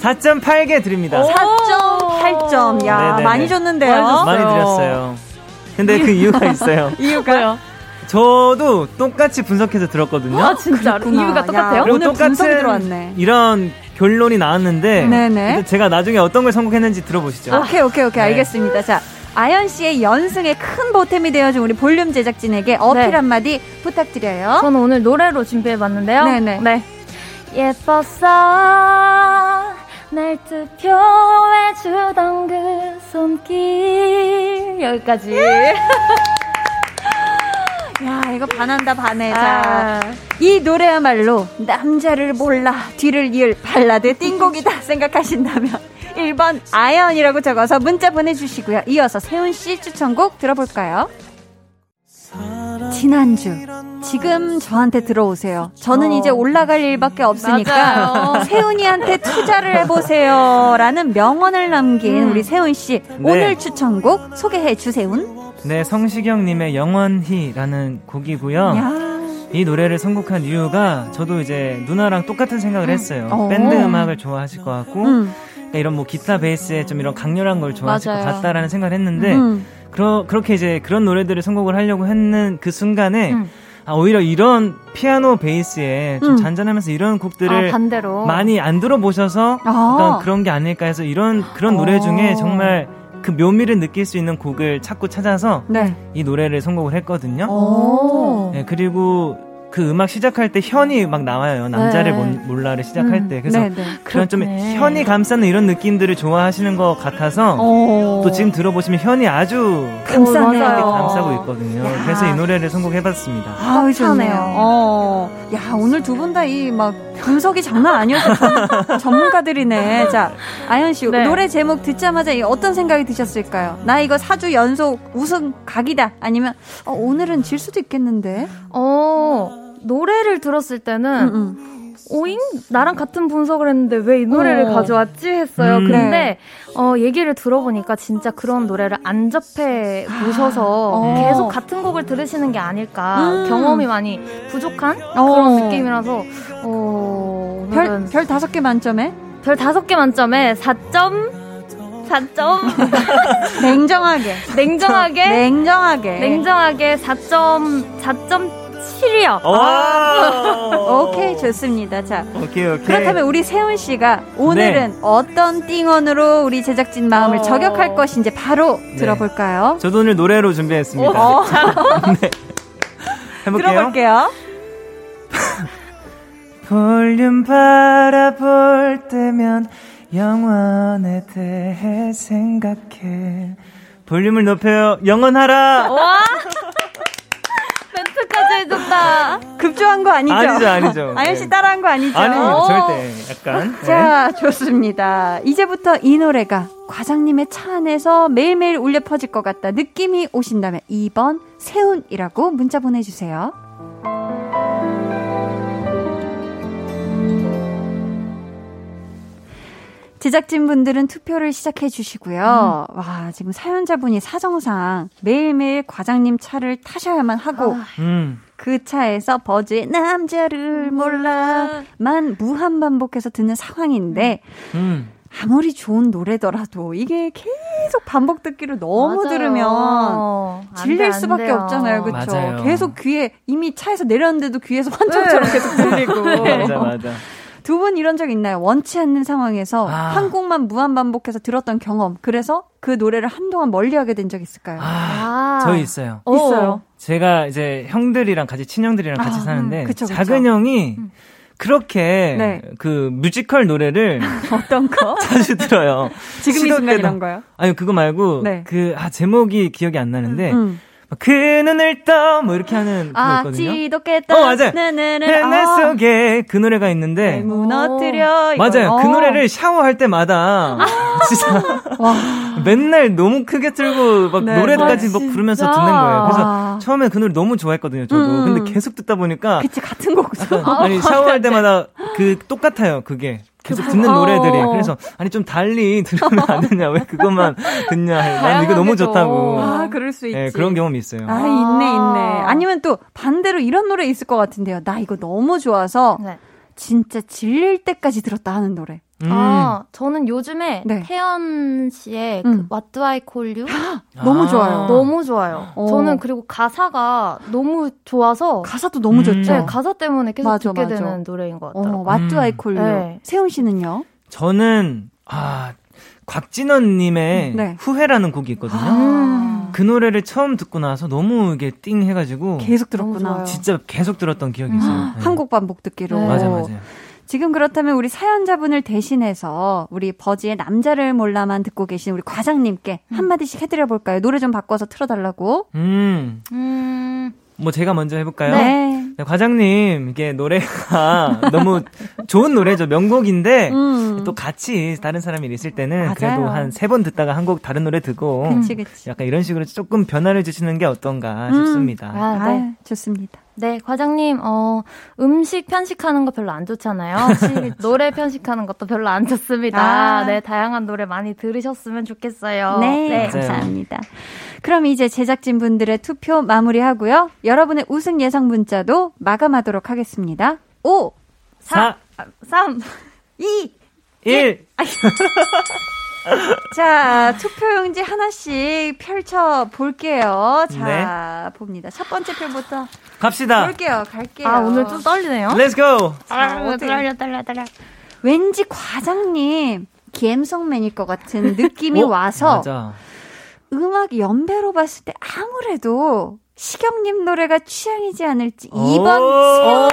4.8개 드립니다. 4.8점. 야, 네네네. 많이 줬는데요. 많이 많이 드렸어요. 근데 그 이유가 있어요. 이유가요? 저도 똑같이 분석해서 들었거든요. 아, 진짜. 이유가 똑같아요? 야, 오늘 분석이 들어왔네. 이런 결론이 나왔는데 네네. 근데 제가 나중에 어떤 걸 선곡했는지 들어보시죠. 오케이, 오케이, 오케이. 네. 알겠습니다. 자, 아연 씨의 연승에 큰 보탬이 되어준 우리 볼륨 제작진에게 어필 네. 한마디 부탁드려요. 저는 오늘 노래로 준비해봤는데요. 네네. 네. 예뻤어 날 투표해주던 그 손길 여기까지 야, 이거 반한다, 반해. 자, 아, 이 노래야말로 남자를 몰라 뒤를 이을 발라드 띵곡이다 생각하신다면 1번 아연이라고 적어서 문자 보내주시고요. 이어서 세훈 씨 추천곡 들어볼까요? 지난주 지금 저한테 들어오세요. 저는 어. 이제 올라갈 일밖에 없으니까. 세훈이한테 투자를 해보세요라는 명언을 남긴 음. 우리 세훈 씨 네. 오늘 추천곡 소개해 주세훈. 네, 성시경님의 영원히라는 곡이고요. 야. 이 노래를 선곡한 이유가 저도 이제 누나랑 똑같은 생각을 했어요. 어. 밴드 음악을 좋아하실 것 같고 음, 그러니까 이런 뭐 기타 베이스에 좀 이런 강렬한 걸 좋아하실 맞아요. 것 같다라는 생각을 했는데 음. 그러, 그렇게 이제 그런 노래들을 선곡을 하려고 했는 그 순간에 음. 아, 오히려 이런 피아노 베이스에 좀 음. 잔잔하면서 이런 곡들을 아, 많이 안 들어보셔서 아. 그런 게 아닐까 해서 이런 그런 노래 어. 중에 정말 그 묘미를 느낄 수 있는 곡을 찾고 찾아서 네. 이 노래를 선곡을 했거든요. 오. 네, 그리고 그 음악 시작할 때 현이 막 나와요. 남자를 네. 몰- 몰라를 시작할 음, 때. 그래서 네, 네. 그런 좀 그렇네. 현이 감싸는 이런 느낌들을 좋아하시는 것 같아서 오. 또 지금 들어보시면 현이 아주 감싸네요. 감싸고 있거든요. 야. 그래서 이 노래를 선곡해봤습니다. 아. 차네요. 어. 야, 오늘 두 분 다 이 막 분석이 장난 아니어서 전- 전문가들이네. 자, 아연 씨, 네. 노래 제목 듣자마자 이 어떤 생각이 드셨을까요? 나 이거 4주 연속 우승 각이다. 아니면 어, 오늘은 질 수도 있겠는데. 어 노래를 들었을 때는 음, 음. 오잉 나랑 같은 분석을 했는데 왜 이 노래를 어. 가져왔지 했어요. 음. 근데 어, 얘기를 들어보니까 진짜 그런 노래를 안 접해 보셔서 어. 계속 같은 곡을 들으시는 게 아닐까 음. 경험이 많이 부족한 어. 그런 느낌이라서 어. 별, 별 다섯 개 만점에? 별 다섯 개 만점에 4점 4점 냉정하게. 냉정하게 냉정하게. 냉정하게 4점 4.7 이요. 와. 오케이, 좋습니다. 자. 오케이, 오케이. 그렇다면 우리 세훈 씨가 오늘은 어떤 띵언으로 우리 제작진 마음을 어. 저격할 것인지 바로 들어볼까요? 저도 오늘 노래로 준비했습니다. 어, 네. 해볼게요. 들어볼게요. 볼륨 바라볼 때면 영원에 대해 생각해. 볼륨을 높여요. 영원하라. 와! 멘트까지 해줬다. 급조한 거 아니죠? 아니죠, 아니죠. 아연 씨 네. 따라한 거 아니죠? 아닙니다. 어. 절대. 약간. 네. 자, 좋습니다. 이제부터 이 노래가 과장님의 차 안에서 매일매일 울려 퍼질 것 같다 느낌이 오신다면 2번 세운이라고 문자 보내주세요. 제작진분들은 투표를 시작해 주시고요. 와, 지금 사연자분이 사정상 매일매일 과장님 차를 타셔야만 하고 음. 그 차에서 버즈의 남자를 몰라만 무한 반복해서 듣는 상황인데 음. 아무리 좋은 노래더라도 이게 계속 반복 듣기를 너무 맞아요. 들으면 안 돼, 질릴 안 수밖에 돼요. 없잖아요. 그렇죠? 계속 귀에 이미 차에서 내렸는데도 귀에서 환청처럼 네. 계속 들리고. 맞아, 맞아. 두 분 이런 적 있나요? 원치 않는 상황에서 아. 한 곡만 무한 반복해서 들었던 경험. 그래서 그 노래를 한동안 멀리하게 된 적 있을까요? 아, 아. 저 있어요. 어. 있어요. 제가 이제 형들이랑 같이 친형들이랑 같이 아, 사는데 음, 그쵸, 그쵸. 작은 형이 그렇게 네. 그 뮤지컬 노래를 어떤 거? 자주 들어요. 지금 이 순간. 이런 거요? 아니 그거 말고 네. 그아 제목이 기억이 안 나는데 음. 막 그 눈을 떠 뭐 이렇게 하는 아, 있거든요. 지독했다. 어, 맞아요. 네네네. 내 속에 그 노래가 있는데 네, 무너뜨려. 이거. 맞아요. 그 어. 노래를 샤워할 때마다 진짜 맨날 너무 크게 틀고 막 네. 노래까지 아, 막 부르면서? 듣는 거예요. 그래서 와. 처음에 그 노래 너무 좋아했거든요. 저도. 음. 근데 계속 듣다 보니까 그치, 같은 곡이죠. 아니 샤워할 때마다 그 똑같아요. 그게 계속 듣는 어. 노래들이. 그래서 아니 좀 달리 들으면 안 되냐? 왜 그것만 듣냐? 난 이거 너무 좋다고. 아, 그럴 수 있지. 네, 그런 경험이 있어요. 아, 있네, 있네. 아니면 또 반대로 이런 노래 있을 것 같은데요. 나 이거 너무 좋아서 네. 진짜 질릴 때까지 들었다 하는 노래. 음. 아, 저는 요즘에 네. 태연 씨의 음. 그 What Do I Call You 너무 아. 좋아요. 너무 좋아요. 어. 저는 그리고 가사가 너무 좋아서 가사도 너무 음. 좋죠. 네, 가사 때문에 계속 맞아, 듣게 맞아. 되는 노래인 것 같아요. 어, What do I 음. call you? 네. 세훈 씨는요? 저는 아 곽진원님의 네. 후회라는 곡이 있거든요. 음. 그 노래를 처음 듣고 나서 너무 이게 띵 해가지고 계속 들었구나. 진짜 계속 들었던 기억이 있어요. 네. 한곡 반복 듣기로. 네. 맞아 맞아요. 지금 그렇다면 우리 사연자분을 대신해서 우리 버지의 남자를 몰라만 듣고 계신 우리 과장님께 한마디씩 해드려 볼까요? 노래 좀 바꿔서 틀어달라고. 음, 음, 뭐 제가 먼저 해볼까요? 네. 네, 과장님 이게 노래가 너무 좋은 노래죠. 명곡인데 음. 또 같이 다른 사람이 있을 때는 맞아요. 그래도 한 세 번 듣다가 한 곡 다른 노래 듣고 그치, 그치. 약간 이런 식으로 조금 변화를 주시는 게 어떤가 음. 싶습니다. 아, 네. 아유, 좋습니다. 네, 과장님, 어, 음식 편식하는 거 별로 안 좋잖아요. 노래 편식하는 것도 별로 안 좋습니다. 아. 네, 다양한 노래 많이 들으셨으면 좋겠어요. 네, 맞아요. 감사합니다. 그럼 이제 제작진분들의 투표 마무리하고요. 여러분의 우승 예상 문자도 마감하도록 하겠습니다. 5, 4, 3, 2, 1. 자, 투표용지 하나씩 펼쳐 볼게요. 자, 봅니다. 첫 번째 표부터 갑시다. 볼게요. 갈게요. 아, 오늘 좀 떨리네요. Let's go. 자, 어떻게- 떨려, 떨려, 떨려. 왠지 과장님 김성맨일 것 같은 느낌이 어? 와서 맞아. 음악 연배로 봤을 때 아무래도 시경님 노래가 취향이지 않을지 오. 2번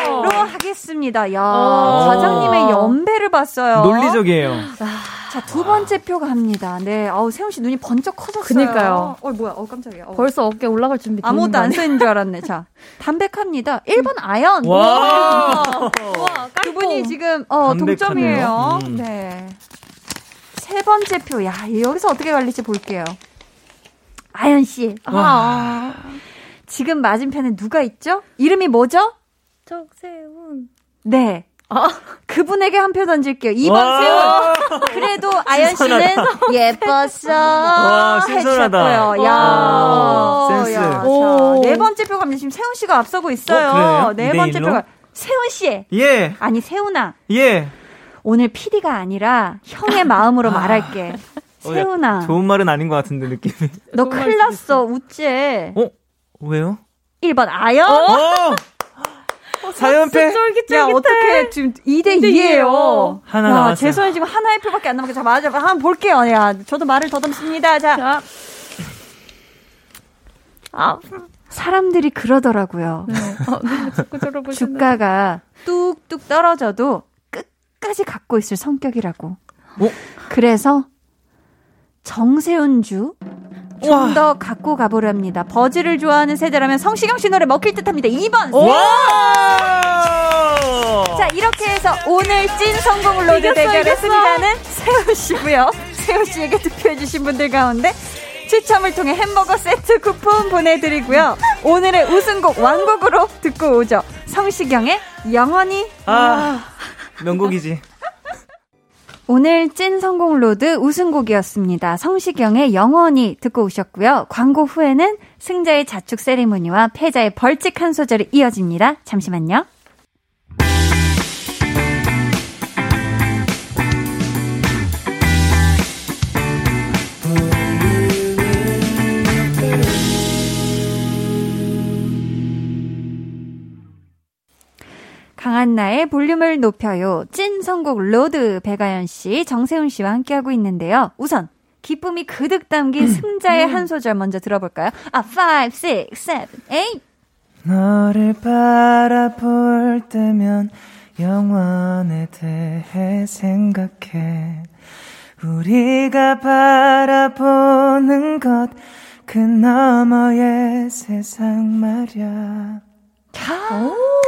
세우로 하겠습니다. 야, 오. 과장님의 연배를 봤어요. 논리적이에요. 자, 두 번째 표 갑니다. 네. 어우, 세훈 씨 눈이 번쩍 커졌어요. 그니까요. 어, 뭐야. 어, 깜짝이야. 어. 벌써 어깨 올라갈 준비 아무것도 거 안? 써있는 줄 알았네. 자, 담백합니다. 1번 아연. 와. 두 분이 지금 어, 담백하네요. 동점이에요. 음. 네. 세 번째 표. 야, 여기서 어떻게 갈릴지 볼게요. 아연 씨. 아. 지금 맞은편에 누가 있죠? 이름이 뭐죠? 적세훈. 네. 그분에게 한 표 던질게요. 2번 와. 세훈. 그래도 아연 씨는 예뻤어. 와, 신선하다. 해주셨고요. 야. 오, 센스. 야, 자. 네 번째 표 갑니다. 지금 세훈 씨가 앞서고 있어요. 어? 네 번째? 표가 세훈 씨. 예. 아니 세훈아. 예. 오늘 PD가 아니라 형의 마음으로 말할게. 어, 야, 세훈아. 좋은 말은 아닌 것 같은데 느낌이. 너 큰일 났어. 우째. 어? 왜요? 1번 아연. 어! 사연패 야, 어떻게 지금 2대 2예요. 하나 와, 남았어요. 제 손에 지금 하나의 표밖에 안 남았게. 자, 맞아. 한번 볼게요. 야, 저도 말을 더듬습니다. 자. 아, 사람들이 그러더라고요. 주가가 뚝뚝 떨어져도 끝까지 갖고 있을 성격이라고. 어? 그래서 정세운주 우와. 좀더 갖고 가보랍니다. 버즈를 좋아하는 세대라면 성시경 씨 노래 먹힐 듯합니다. 2번. 와! 자 이렇게 해서 오늘 찐 선곡 로드 대결의 승자는 세운 씨고요. 세운 씨에게 투표해주신 분들 가운데 추첨을 통해 햄버거 세트 쿠폰 보내드리고요. 오늘의 우승곡 완곡으로 듣고 오죠. 성시경의 영원히. 아, 명곡이지. 오늘 찐 선곡 로드 우승곡이었습니다. 성시경의 영원히 듣고 오셨고요. 광고 후에는 승자의 자축 세리머니와 패자의 벌칙 한 소절이 이어집니다. 잠시만요. 강한나의 볼륨을 높여요. 찐 선곡 로드 백아연 씨, 정세운 씨와 함께하고 있는데요. 우선 기쁨이 그득 담긴 승자의 한 소절 먼저 들어볼까요? 아, 5, 6, 7, 8. 너를 바라볼 때면 영원에 대해 생각해. 우리가 바라보는 것, 그 너머의 세상 말야. 너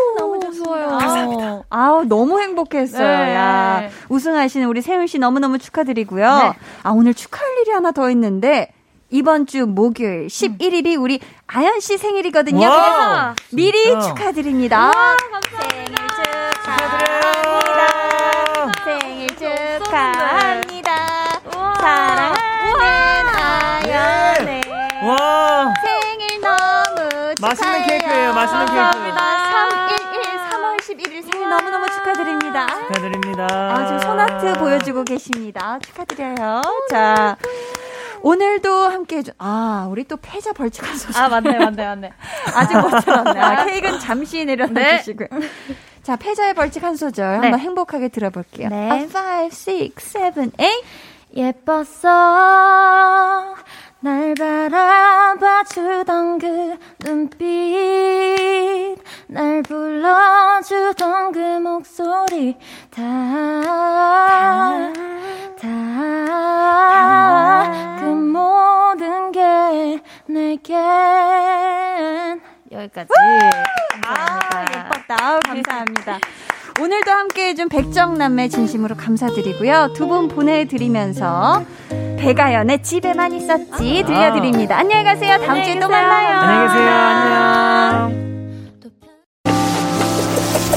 무 좋아요. 감사합니다. 아우, 너무 행복했어요. 네. 야, 우승하시는 우리 세훈 씨 너무너무 축하드리고요. 네. 아, 오늘 축하할 일이 하나 더 있는데, 이번 주 목요일 11일이 우리 아연 씨 생일이거든요. 그래서 미리 진짜. 축하드립니다. 생일 축하합니다. 생일 축하합니다. 사랑하는 아연의 와! 생일 너무 축하해요. 맛있는 케이크예요, 맛있는 케이크. 감사합니다. 311, 3월 11일 생일 너무너무 축하드립니다. 축하드립니다. 아, 지금 손아트 보여주고 계십니다. 축하드려요. 자. 오늘도 함께 해준, 아, 우리 또 패자 벌칙 한 소절. 아, 맞네, 맞네, 맞네. 아직 못 들었네. 아, 케이크는 잠시 내려놔 네. 주시고요. 자, 패자의 벌칙 한 소절 네. 한번 행복하게 들어볼게요. 네. 아, 5, 6, 7, 8. 예뻤어 날 바라봐 주던 그 눈빛 날 불러주던 그 목소리 다 다 그 모든 게 내겐 여기까지 아, 감사합니다. 예뻤다. 아우, 감사합니다. 오늘도 함께 해준 백정남매 진심으로 감사드리고요. 두 분 보내드리면서 배가연의 집에만 있었지 들려드립니다. 안녕히 가세요. 다음 주에 또 만나요. 안녕히 계세요. 안녕.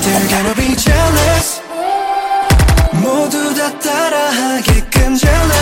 They're gonna be jealous 모두 다 따라하게끔 jealous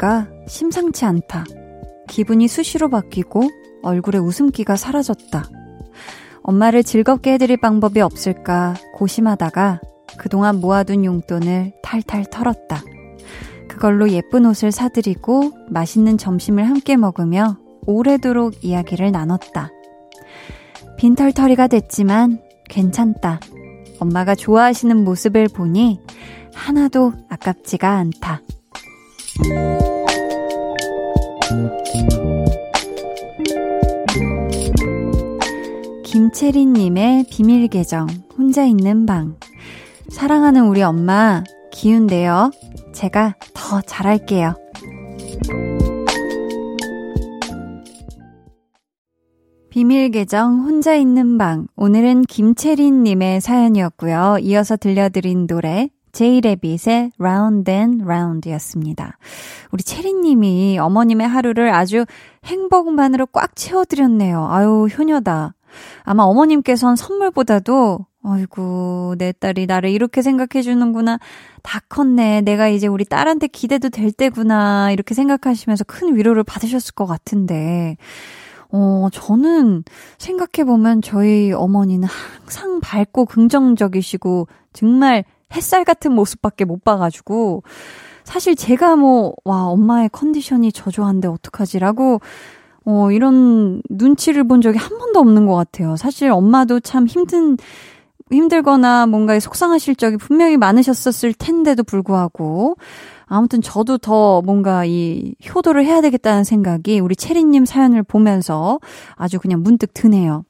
갱년기가 심상치 않다. 기분이 수시로 바뀌고 얼굴에 웃음기가 사라졌다. 엄마를 즐겁게 해드릴 방법이 없을까 고심하다가 그동안 모아둔 용돈을 탈탈 털었다. 그걸로 예쁜 옷을 사드리고 맛있는 점심을 함께 먹으며 오래도록 이야기를 나눴다. 빈털터리가 됐지만 괜찮다. 엄마가 좋아하시는 모습을 보니 하나도 아깝지가 않다. 김채린님의 비밀 계정, 혼자 있는 방. 사랑하는 우리 엄마, 기운내요. 제가 더 잘할게요. 비밀 계정 혼자 있는 방. 오늘은 김채린 님의 사연이었고요. 이어서 들려드린 노래 제이레빗의 Round and Round였습니다. 우리 채린님이 어머님의 하루를 아주 행복만으로 꽉 채워드렸네요. 아유 효녀다. 아마 어머님께선 선물보다도 아이고, 내 딸이 나를 이렇게 생각해 주는구나. 다 컸네. 내가 이제 우리 딸한테 기대도 될 때구나. 이렇게 생각하시면서 큰 위로를 받으셨을 것 같은데. 어, 저는 생각해보면 저희 어머니는 항상 밝고 긍정적이시고 정말 햇살 같은 모습밖에 못 봐가지고 사실 제가 뭐, 와, 엄마의 컨디션이 저조한데 어떡하지라고 어, 이런 눈치를 본 적이 한 번도 없는 것 같아요. 사실 엄마도 참 힘든, 힘들거나 뭔가 속상하실 적이 분명히 많으셨었을 텐데도 불구하고 아무튼 저도 더 뭔가 이 효도를 해야 되겠다는 생각이 우리 체리님 사연을 보면서 아주 그냥 문득 드네요.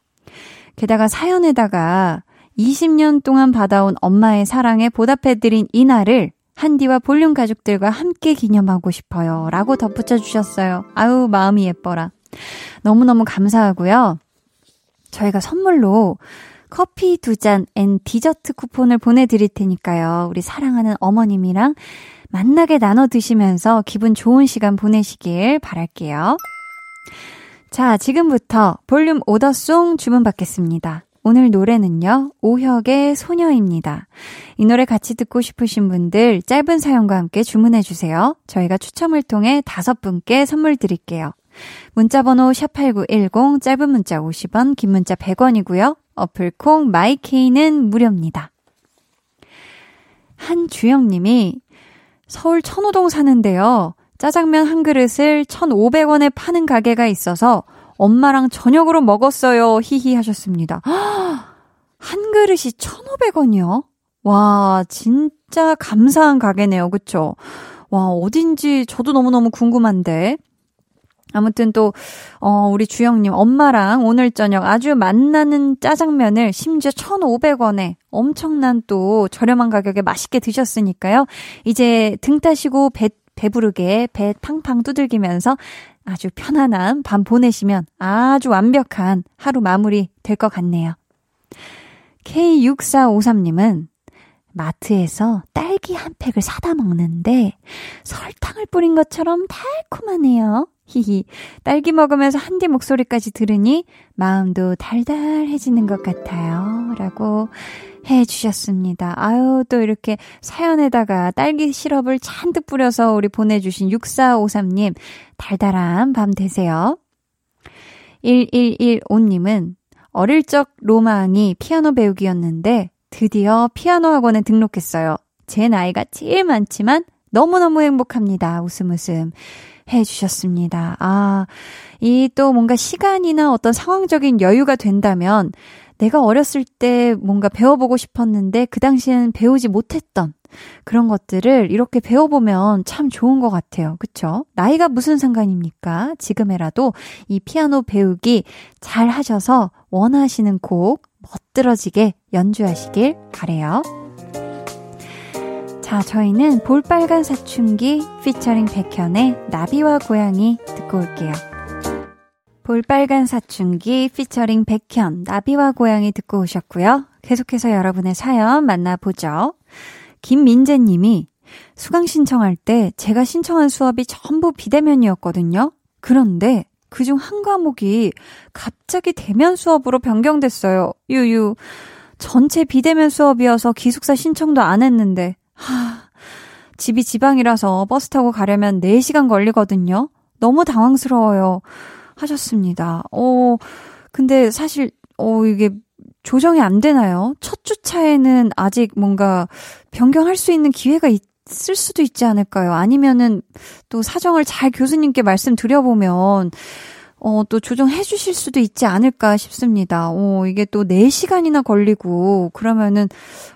게다가 사연에다가 20년 동안 받아온 엄마의 사랑에 보답해드린 이날을 한디와 볼륨 가족들과 함께 기념하고 싶어요. 라고 덧붙여 주셨어요. 아우, 마음이 예뻐라. 너무너무 감사하고요. 저희가 선물로 커피 두 잔 and 디저트 쿠폰을 보내드릴 테니까요. 우리 사랑하는 어머님이랑 맛나게 나눠 드시면서 기분 좋은 시간 보내시길 바랄게요. 자, 지금부터 볼륨 오더송 주문 받겠습니다. 오늘 노래는요, 오혁의 소녀입니다. 이 노래 같이 듣고 싶으신 분들 짧은 사연과 함께 주문해주세요. 저희가 추첨을 통해 다섯 분께 선물 드릴게요. 문자번호 샵8910, 짧은 문자 50원, 긴 문자 100원이고요. 어플콩 마이케이는 무료입니다. 한주영님이 서울 천호동 사는데요. 짜장면 한 그릇을 1,500원에 파는 가게가 있어서 엄마랑 저녁으로 먹었어요. 히히 하셨습니다. 한 그릇이 1,500원이요? 와, 진짜 감사한 가게네요. 그쵸? 와, 어딘지 저도 너무너무 궁금한데. 아무튼 또, 어, 우리 주영님, 엄마랑 오늘 저녁 아주 만나는 짜장면을 심지어 1,500원에 엄청난 또 저렴한 가격에 맛있게 드셨으니까요. 이제 등 따시고 배, 배부르게 배 팡팡 두들기면서 아주 편안한 밤 보내시면 아주 완벽한 하루 마무리 될 것 같네요. K6453님은 마트에서 딸기 한 팩을 사다 먹는데 설탕을 뿌린 것처럼 달콤하네요. 히히. 딸기 먹으면서 한디 목소리까지 들으니 마음도 달달해지는 것 같아요. 라고 해 주셨습니다. 아유, 또 이렇게 사연에다가 딸기 시럽을 잔뜩 뿌려서 우리 보내주신 6453님, 달달한 밤 되세요. 1115님은 어릴 적 로망이 피아노 배우기였는데 드디어 피아노 학원에 등록했어요. 제 나이가 제일 많지만 너무너무 행복합니다. 웃음 웃음. 해주셨습니다. 아, 이 또 뭔가 시간이나 어떤 상황적인 여유가 된다면 내가 어렸을 때 뭔가 배워보고 싶었는데 그 당시에는 배우지 못했던 그런 것들을 이렇게 배워보면 참 좋은 것 같아요. 그쵸? 나이가 무슨 상관입니까? 지금에라도 이 피아노 배우기 잘 하셔서 원하시는 곡 멋들어지게 연주하시길 바래요. 자, 저희는 볼빨간 사춘기 피처링 백현의 나비와 고양이 듣고 올게요. 볼빨간 사춘기 피처링 백현 나비와 고양이 듣고 오셨고요. 계속해서 여러분의 사연 만나보죠. 김민재 님이 수강 신청할 때 제가 신청한 수업이 전부 비대면이었거든요. 그런데 그 중 한 과목이 갑자기 대면 수업으로 변경됐어요. 유유. 전체 비대면 수업이어서 기숙사 신청도 안 했는데 하, 집이 지방이라서 버스 타고 가려면 4시간 걸리거든요. 너무 당황스러워요. 하셨습니다. 어, 근데 사실, 어, 이게 조정이 안 되나요? 첫 주차에는 아직 뭔가 변경할 수 있는 기회가 있을 수도 있지 않을까요? 아니면은 또 사정을 잘 교수님께 말씀드려보면 어, 또 조정해 주실 수도 있지 않을까 싶습니다. 어, 이게 또 4시간이나 걸리고, 그러면은,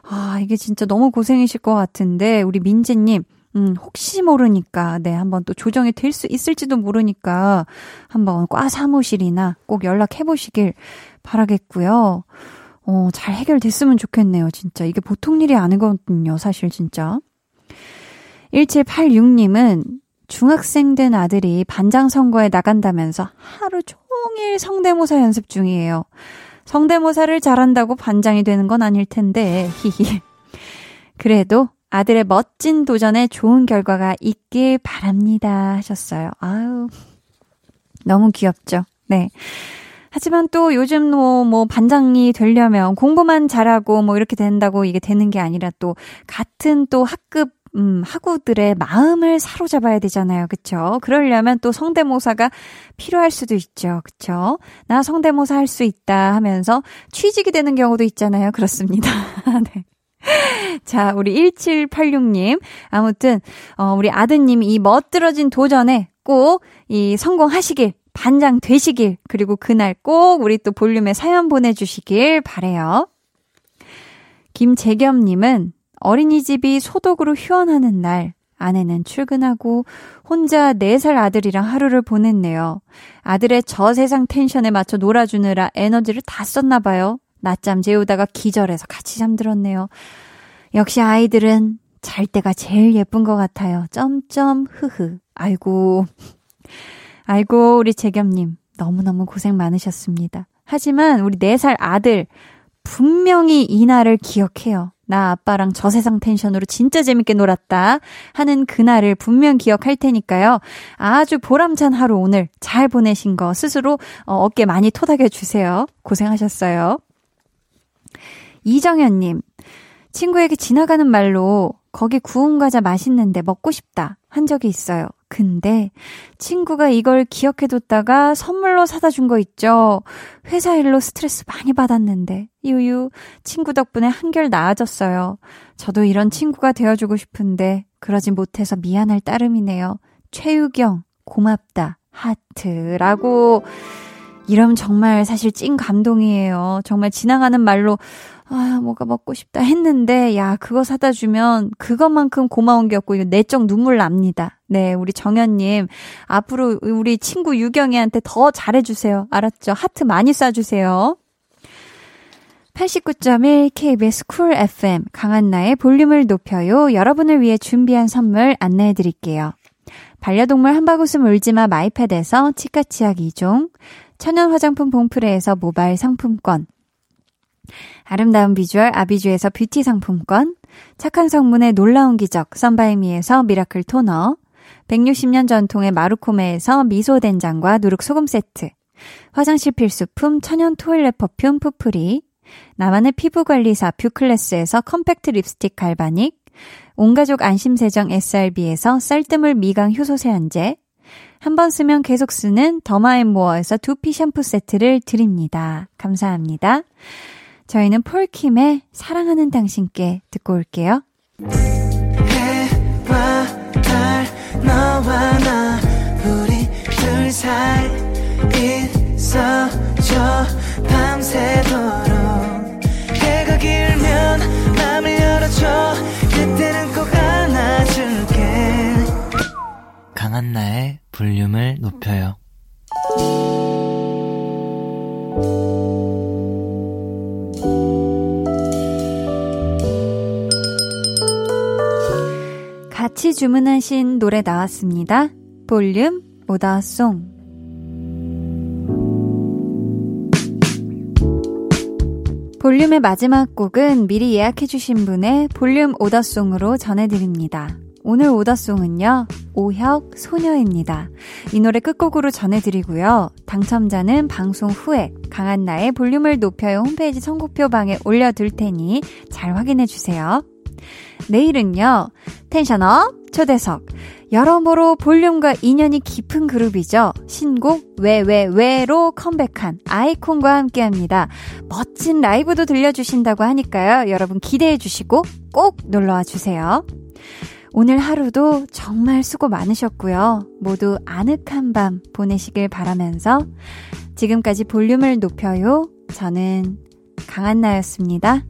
아, 이게 진짜 너무 고생이실 것 같은데, 우리 민재님, 음, 혹시 모르니까, 네, 한번 또 조정이 될 수 있을지도 모르니까, 한번 과 사무실이나 꼭 연락해 보시길 바라겠고요. 어, 잘 해결됐으면 좋겠네요, 진짜. 이게 보통 일이 아니거든요, 사실 진짜. 1786님은 중학생 된 아들이 반장 선거에 나간다면서 하루 종일 성대모사 연습 중이에요. 성대모사를 잘한다고 반장이 되는 건 아닐 텐데, 히히. 그래도 아들의 멋진 도전에 좋은 결과가 있길 바랍니다. 하셨어요. 아유, 너무 귀엽죠? 네. 하지만 또 요즘 뭐, 뭐, 반장이 되려면 공부만 잘하고 뭐 이렇게 된다고 이게 되는 게 아니라 또 같은 또 학급 음, 학우들의 마음을 사로잡아야 되잖아요. 그쵸? 그러려면 또 성대모사가 필요할 수도 있죠. 그쵸? 나 성대모사 할 수 있다 하면서 취직이 되는 경우도 있잖아요. 그렇습니다. 네. 자, 우리 1786님. 아무튼, 어, 우리 아드님이 이 멋들어진 도전에 꼭 이 성공하시길, 반장 되시길, 그리고 그날 꼭 우리 또 볼륨에 사연 보내주시길 바래요 김재겸님은 어린이집이 소독으로 휴원하는 날, 아내는 출근하고 혼자 4살 아들이랑 하루를 보냈네요. 아들의 저 세상 텐션에 맞춰 놀아주느라 에너지를 다 썼나봐요. 낮잠 재우다가 기절해서 같이 잠들었네요. 역시 아이들은 잘 때가 제일 예쁜 것 같아요. 점점 흐흐. 아이고. 아이고, 우리 재겸님. 너무너무 고생 많으셨습니다. 하지만 우리 4살 아들 분명히 이 날을 기억해요. 나 아빠랑 저 세상 텐션으로 진짜 재밌게 놀았다 하는 그날을 분명 기억할 테니까요. 아주 보람찬 하루 오늘 잘 보내신 거 스스로 어, 어깨 많이 토닥여 주세요. 고생하셨어요. 이정현님, 친구에게 지나가는 말로 거기 구운 과자 맛있는데 먹고 싶다 한 적이 있어요. 근데 친구가 이걸 기억해뒀다가 선물로 사다 준 거 있죠. 회사 일로 스트레스 많이 받았는데 유유 친구 덕분에 한결 나아졌어요. 저도 이런 친구가 되어주고 싶은데 그러지 못해서 미안할 따름이네요. 최유경 고맙다 하트라고 이러면 정말 사실 찐 감동이에요. 정말 지나가는 말로 아, 뭐가 먹고 싶다 했는데, 야, 그거 사다 주면 그것만큼 고마운 게 없고, 내적 눈물 납니다. 네, 우리 정현님. 앞으로 우리 친구 유경이한테 더 잘해주세요. 알았죠? 하트 많이 쏴주세요. 89.1 KBS Cool FM 강한나의 볼륨을 높여요. 여러분을 위해 준비한 선물 안내해 드릴게요. 반려동물 한바구음 울지마 마이패드에서 치카치약 2종, 천연 화장품 봉프레에서 모바일 상품권, 아름다운 비주얼 아비주에서 뷰티 상품권, 착한 성문의 놀라운 기적 썬바이미에서 미라클 토너, 160년 전통의 마루코메에서 미소 된장과 누룩 소금 세트, 화장실 필수품 천연 토일렛 퍼퓸 푸프리, 나만의 피부관리사 뷰클래스에서 컴팩트 립스틱 갈바닉, 온가족 안심세정 SRB에서 쌀뜨물 미강 효소 세안제, 한 번 쓰면 계속 쓰는 더마앤모어에서 두피 샴푸 세트를 드립니다. 감사합니다. 저희는 폴킴의 사랑하는 당신께 듣고 올게요. 해와 달 너와 나 우리 둘 사이 있어줘 밤새도록 해가 길면 맘을 열어줘 그때는 꼭 안아줄게 강한나의 볼륨을 높여요. 같이 주문하신 노래 나왔습니다. 볼륨 오다송. 볼륨의 마지막 곡은 미리 예약해주신 분의 볼륨 오더송으로 전해드립니다. 오늘 오더송은요, 오혁 소녀입니다. 이 노래 끝곡으로 전해드리고요. 당첨자는 방송 후에 강한나의 볼륨을 높여요 홈페이지 선곡표 방에 올려둘 테니 잘 확인해주세요. 내일은요, 텐션업 초대석. 여러모로 볼륨과 인연이 깊은 그룹이죠. 신곡 왜왜왜로 컴백한 아이콘과 함께 합니다. 멋진 라이브도 들려주신다고 하니까요. 여러분 기대해 주시고 꼭 놀러와 주세요. 오늘 하루도 정말 수고 많으셨고요. 모두 아늑한 밤 보내시길 바라면서 지금까지 볼륨을 높여요. 저는 강한나였습니다.